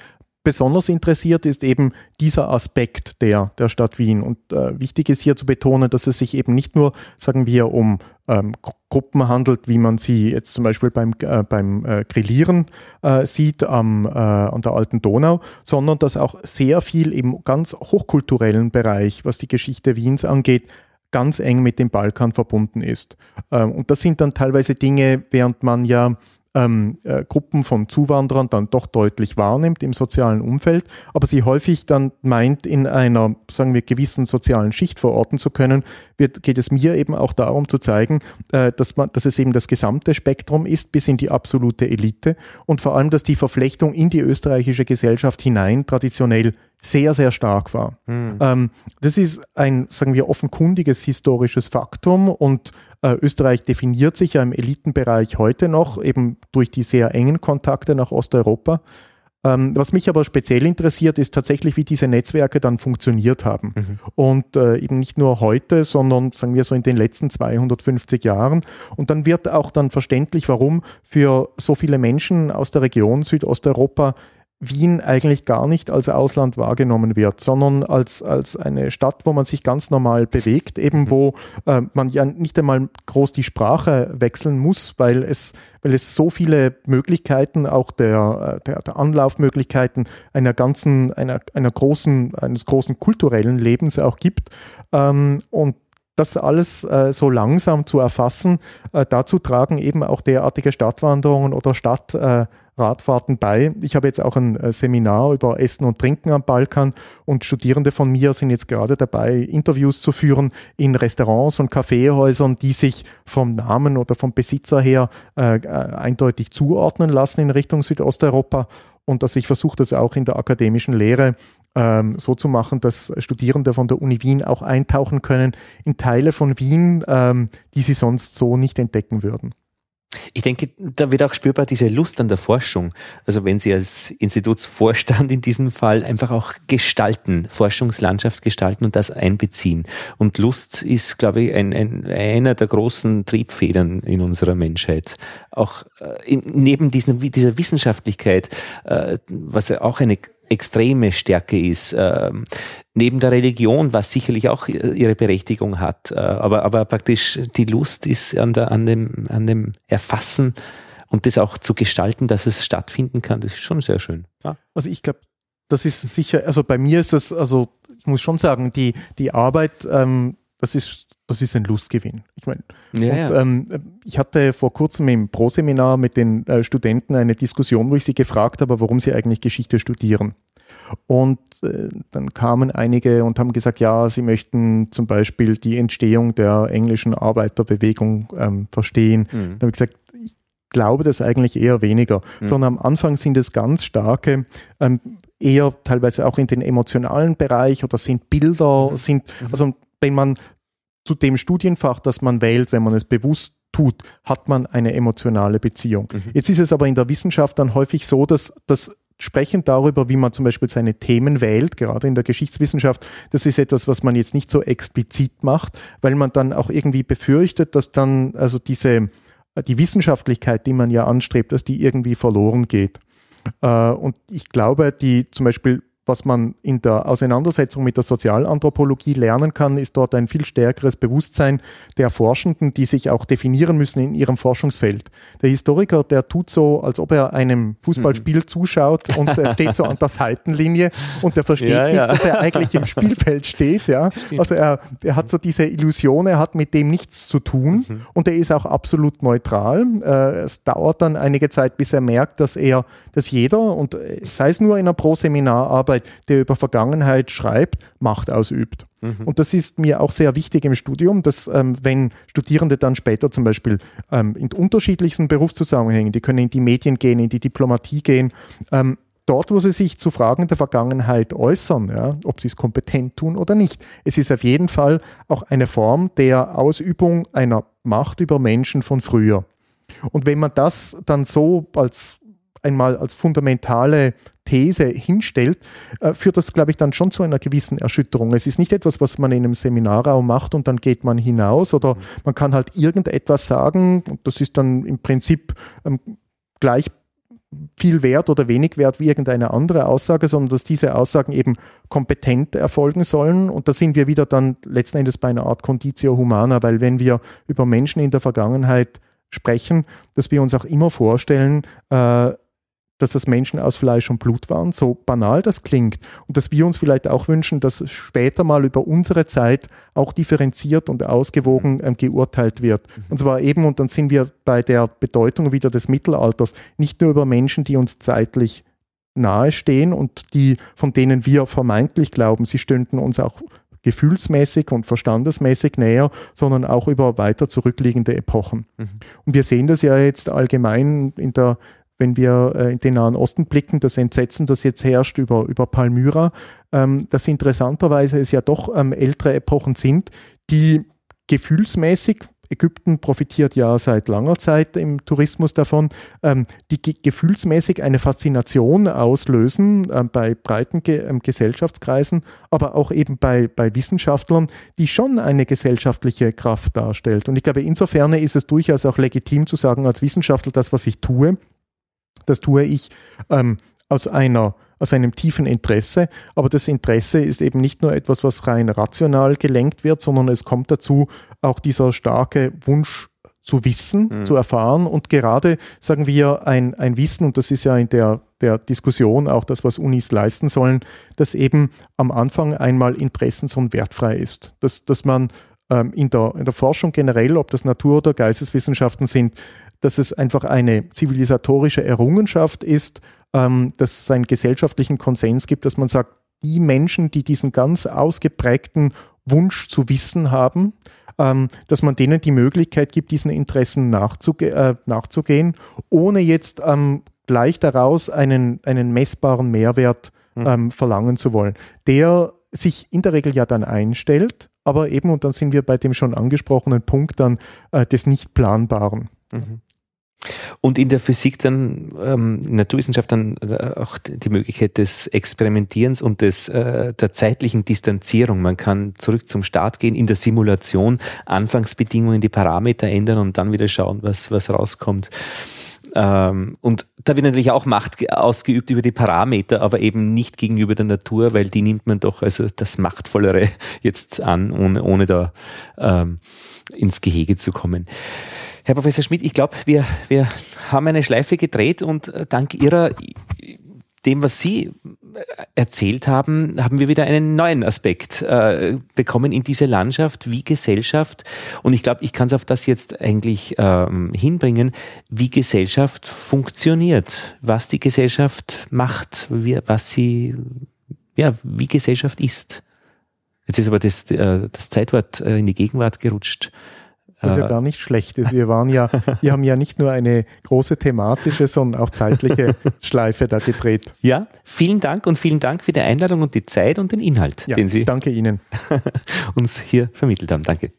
besonders interessiert, ist eben dieser Aspekt der, der Stadt Wien. Und äh, wichtig ist hier zu betonen, dass es sich eben nicht nur, sagen wir, um ähm, Gruppen handelt, wie man sie jetzt zum Beispiel beim, äh, beim äh, Grillieren äh, sieht am, äh, an der alten Donau, sondern dass auch sehr viel im ganz hochkulturellen Bereich, was die Geschichte Wiens angeht, ganz eng mit dem Balkan verbunden ist. Ähm, und das sind dann teilweise Dinge, während man ja ähm, äh, Gruppen von Zuwanderern dann doch deutlich wahrnimmt im sozialen Umfeld, aber sie häufig dann meint, in einer, sagen wir, gewissen sozialen Schicht verorten zu können, wird, geht es mir eben auch darum zu zeigen, äh, dass, man, dass es eben das gesamte Spektrum ist, bis in die absolute Elite und vor allem, dass die Verflechtung in die österreichische Gesellschaft hinein traditionell sehr, sehr stark war. Mhm. Ähm, das ist ein, sagen wir, offenkundiges historisches Faktum und äh, Österreich definiert sich ja im Elitenbereich heute noch, eben durch die sehr engen Kontakte nach Osteuropa. Ähm, was mich aber speziell interessiert, ist tatsächlich, wie diese Netzwerke dann funktioniert haben. Mhm. Und äh, eben nicht nur heute, sondern sagen wir so in den letzten 250 Jahren. Und dann wird auch dann verständlich, warum für so viele Menschen aus der Region Südosteuropa Wien eigentlich gar nicht als Ausland wahrgenommen wird, sondern als, als eine Stadt, wo man sich ganz normal bewegt, eben mhm. wo äh, man ja nicht einmal groß die Sprache wechseln muss, weil es, weil es so viele Möglichkeiten, auch der, äh, der, der Anlaufmöglichkeiten einer ganzen, einer, einer großen, eines großen kulturellen Lebens auch gibt. Ähm, und das alles äh, so langsam zu erfassen, äh, dazu tragen eben auch derartige Stadtwanderungen oder Stadtradfahrten äh, bei. Ich habe jetzt auch ein äh, Seminar über Essen und Trinken am Balkan und Studierende von mir sind jetzt gerade dabei, Interviews zu führen in Restaurants und Kaffeehäusern, die sich vom Namen oder vom Besitzer her äh, äh, eindeutig zuordnen lassen in Richtung Südosteuropa und dass ich versuche, das auch in der akademischen Lehre ähm, so zu machen, dass Studierende von der Uni Wien auch eintauchen können in Teile von Wien, ähm, die sie sonst so nicht entdecken würden. Ich denke, da wird auch spürbar diese Lust an der Forschung. Also wenn Sie als Institutsvorstand in diesem Fall einfach auch gestalten, Forschungslandschaft gestalten und das einbeziehen. Und Lust ist, glaube ich, ein, ein, einer der großen Triebfedern in unserer Menschheit. Auch äh, in, neben diesen, dieser Wissenschaftlichkeit, äh, was ja auch eine extreme Stärke ist. Ähm, neben der Religion, was sicherlich auch ihre Berechtigung hat. Äh, aber, aber praktisch die Lust ist an, der, an, dem, an dem Erfassen und das auch zu gestalten, dass es stattfinden kann, das ist schon sehr schön. Ja. Also ich glaube, das ist sicher, also bei mir ist das, also ich muss schon sagen, die, die Arbeit, ähm, das ist, das ist ein Lustgewinn. Ich meine, ja, ja. Ähm, ich hatte vor kurzem im Pro-Seminar mit den äh, Studenten eine Diskussion, wo ich sie gefragt habe, warum sie eigentlich Geschichte studieren. Und äh, dann kamen einige und haben gesagt, ja, sie möchten zum Beispiel die Entstehung der englischen Arbeiterbewegung ähm, verstehen. Mhm. Dann habe ich gesagt, ich glaube das eigentlich eher weniger, mhm. sondern am Anfang sind es ganz starke ähm, eher teilweise auch in den emotionalen Bereich oder sind Bilder, mhm. sind, mhm. also wenn man zu dem Studienfach, das man wählt, wenn man es bewusst tut, hat man eine emotionale Beziehung. Mhm. Jetzt ist es aber in der Wissenschaft dann häufig so, dass das Sprechen darüber, wie man zum Beispiel seine Themen wählt, gerade in der Geschichtswissenschaft, das ist etwas, was man jetzt nicht so explizit macht, weil man dann auch irgendwie befürchtet, dass dann also diese, die Wissenschaftlichkeit, die man ja anstrebt, dass die irgendwie verloren geht. Äh, und ich glaube, die zum Beispiel was man in der Auseinandersetzung mit der Sozialanthropologie lernen kann, ist dort ein viel stärkeres Bewusstsein der Forschenden, die sich auch definieren müssen in ihrem Forschungsfeld. Der Historiker, der tut so, als ob er einem Fußballspiel mhm. zuschaut und steht so an der Seitenlinie und er versteht ja, ja. nicht, dass er eigentlich im Spielfeld steht. Ja? Also er, er hat so diese Illusion, er hat mit dem nichts zu tun mhm. und er ist auch absolut neutral. Äh, es dauert dann einige Zeit, bis er merkt, dass er, dass jeder, und sei es nur in einer Pro-Seminararbeit, Arbeit, der über Vergangenheit schreibt, Macht ausübt. Mhm. Und das ist mir auch sehr wichtig im Studium, dass ähm, wenn Studierende dann später zum Beispiel ähm, in unterschiedlichsten Berufszusammenhängen, die können in die Medien gehen, in die Diplomatie gehen, ähm, dort, wo sie sich zu Fragen der Vergangenheit äußern, ja, ob sie es kompetent tun oder nicht. Es ist auf jeden Fall auch eine Form der Ausübung einer Macht über Menschen von früher. Und wenn man das dann so als einmal als fundamentale These hinstellt, äh, führt das, glaube ich, dann schon zu einer gewissen Erschütterung. Es ist nicht etwas, was man in einem Seminarraum macht und dann geht man hinaus oder man kann halt irgendetwas sagen und das ist dann im Prinzip ähm, gleich viel wert oder wenig wert wie irgendeine andere Aussage, sondern dass diese Aussagen eben kompetent erfolgen sollen. Und da sind wir wieder dann letzten Endes bei einer Art Conditio Humana, weil wenn wir über Menschen in der Vergangenheit sprechen, dass wir uns auch immer vorstellen, äh, dass das Menschen aus Fleisch und Blut waren, so banal das klingt. Und dass wir uns vielleicht auch wünschen, dass später mal über unsere Zeit auch differenziert und ausgewogen ähm, geurteilt wird. Mhm. Und zwar eben, und dann sind wir bei der Bedeutung wieder des Mittelalters, nicht nur über Menschen, die uns zeitlich nahestehen und die, von denen wir vermeintlich glauben, sie stünden uns auch gefühlsmäßig und verstandesmäßig näher, sondern auch über weiter zurückliegende Epochen. Mhm. Und wir sehen das ja jetzt allgemein in der wenn wir äh, in den Nahen Osten blicken, das Entsetzen, das jetzt herrscht über, über Palmyra, ähm, dass interessanterweise es ja doch ähm, ältere Epochen sind, die gefühlsmäßig, Ägypten profitiert ja seit langer Zeit im Tourismus davon, ähm, die ge gefühlsmäßig eine Faszination auslösen ähm, bei breiten ge Gesellschaftskreisen, aber auch eben bei, bei Wissenschaftlern, die schon eine gesellschaftliche Kraft darstellt. Und ich glaube, insofern ist es durchaus auch legitim zu sagen, als Wissenschaftler, das, was ich tue, das tue ich ähm, aus einer aus einem tiefen Interesse, aber das Interesse ist eben nicht nur etwas, was rein rational gelenkt wird, sondern es kommt dazu auch dieser starke Wunsch zu wissen, mhm. zu erfahren. Und gerade, sagen wir, ein, ein Wissen, und das ist ja in der, der Diskussion auch das, was Unis leisten sollen, dass eben am Anfang einmal interessens- und wertfrei ist, dass, dass man ähm, in, der, in der Forschung generell, ob das Natur- oder Geisteswissenschaften sind, dass es einfach eine zivilisatorische Errungenschaft ist, ähm, dass es einen gesellschaftlichen Konsens gibt, dass man sagt, die Menschen, die diesen ganz ausgeprägten Wunsch zu wissen haben, ähm, dass man denen die Möglichkeit gibt, diesen Interessen nachzuge äh, nachzugehen, ohne jetzt ähm, gleich daraus einen, einen messbaren Mehrwert hm. ähm, verlangen zu wollen, der sich in der Regel ja dann einstellt, aber eben, und dann sind wir bei dem schon angesprochenen Punkt dann äh, des Nicht-Planbaren. Mhm. Und in der Physik dann, ähm, Naturwissenschaft dann äh, auch die Möglichkeit des Experimentierens und des, äh, der zeitlichen Distanzierung. Man kann zurück zum Start gehen, in der Simulation Anfangsbedingungen, die Parameter ändern und dann wieder schauen, was, was rauskommt. Ähm, und da wird natürlich auch Macht ausgeübt über die Parameter, aber eben nicht gegenüber der Natur, weil die nimmt man doch also das Machtvollere jetzt an, ohne, ohne da ähm, ins Gehege zu kommen. Herr Professor Schmidt, ich glaube, wir, wir haben eine Schleife gedreht und äh, dank Ihrer dem, was Sie äh, erzählt haben, haben wir wieder einen neuen Aspekt äh, bekommen in diese Landschaft, wie Gesellschaft, und ich glaube, ich kann es auf das jetzt eigentlich ähm, hinbringen, wie Gesellschaft funktioniert, was die Gesellschaft macht, wie, was sie, ja, wie Gesellschaft ist. Jetzt ist aber das, äh, das Zeitwort äh, in die Gegenwart gerutscht. Was ja äh, gar nicht schlecht ist. Wir waren ja, wir haben ja nicht nur eine große thematische, sondern auch zeitliche Schleife da gedreht. Ja, vielen Dank und vielen Dank für die Einladung und die Zeit und den Inhalt, ja, den Sie danke Ihnen. uns hier vermittelt haben. Danke.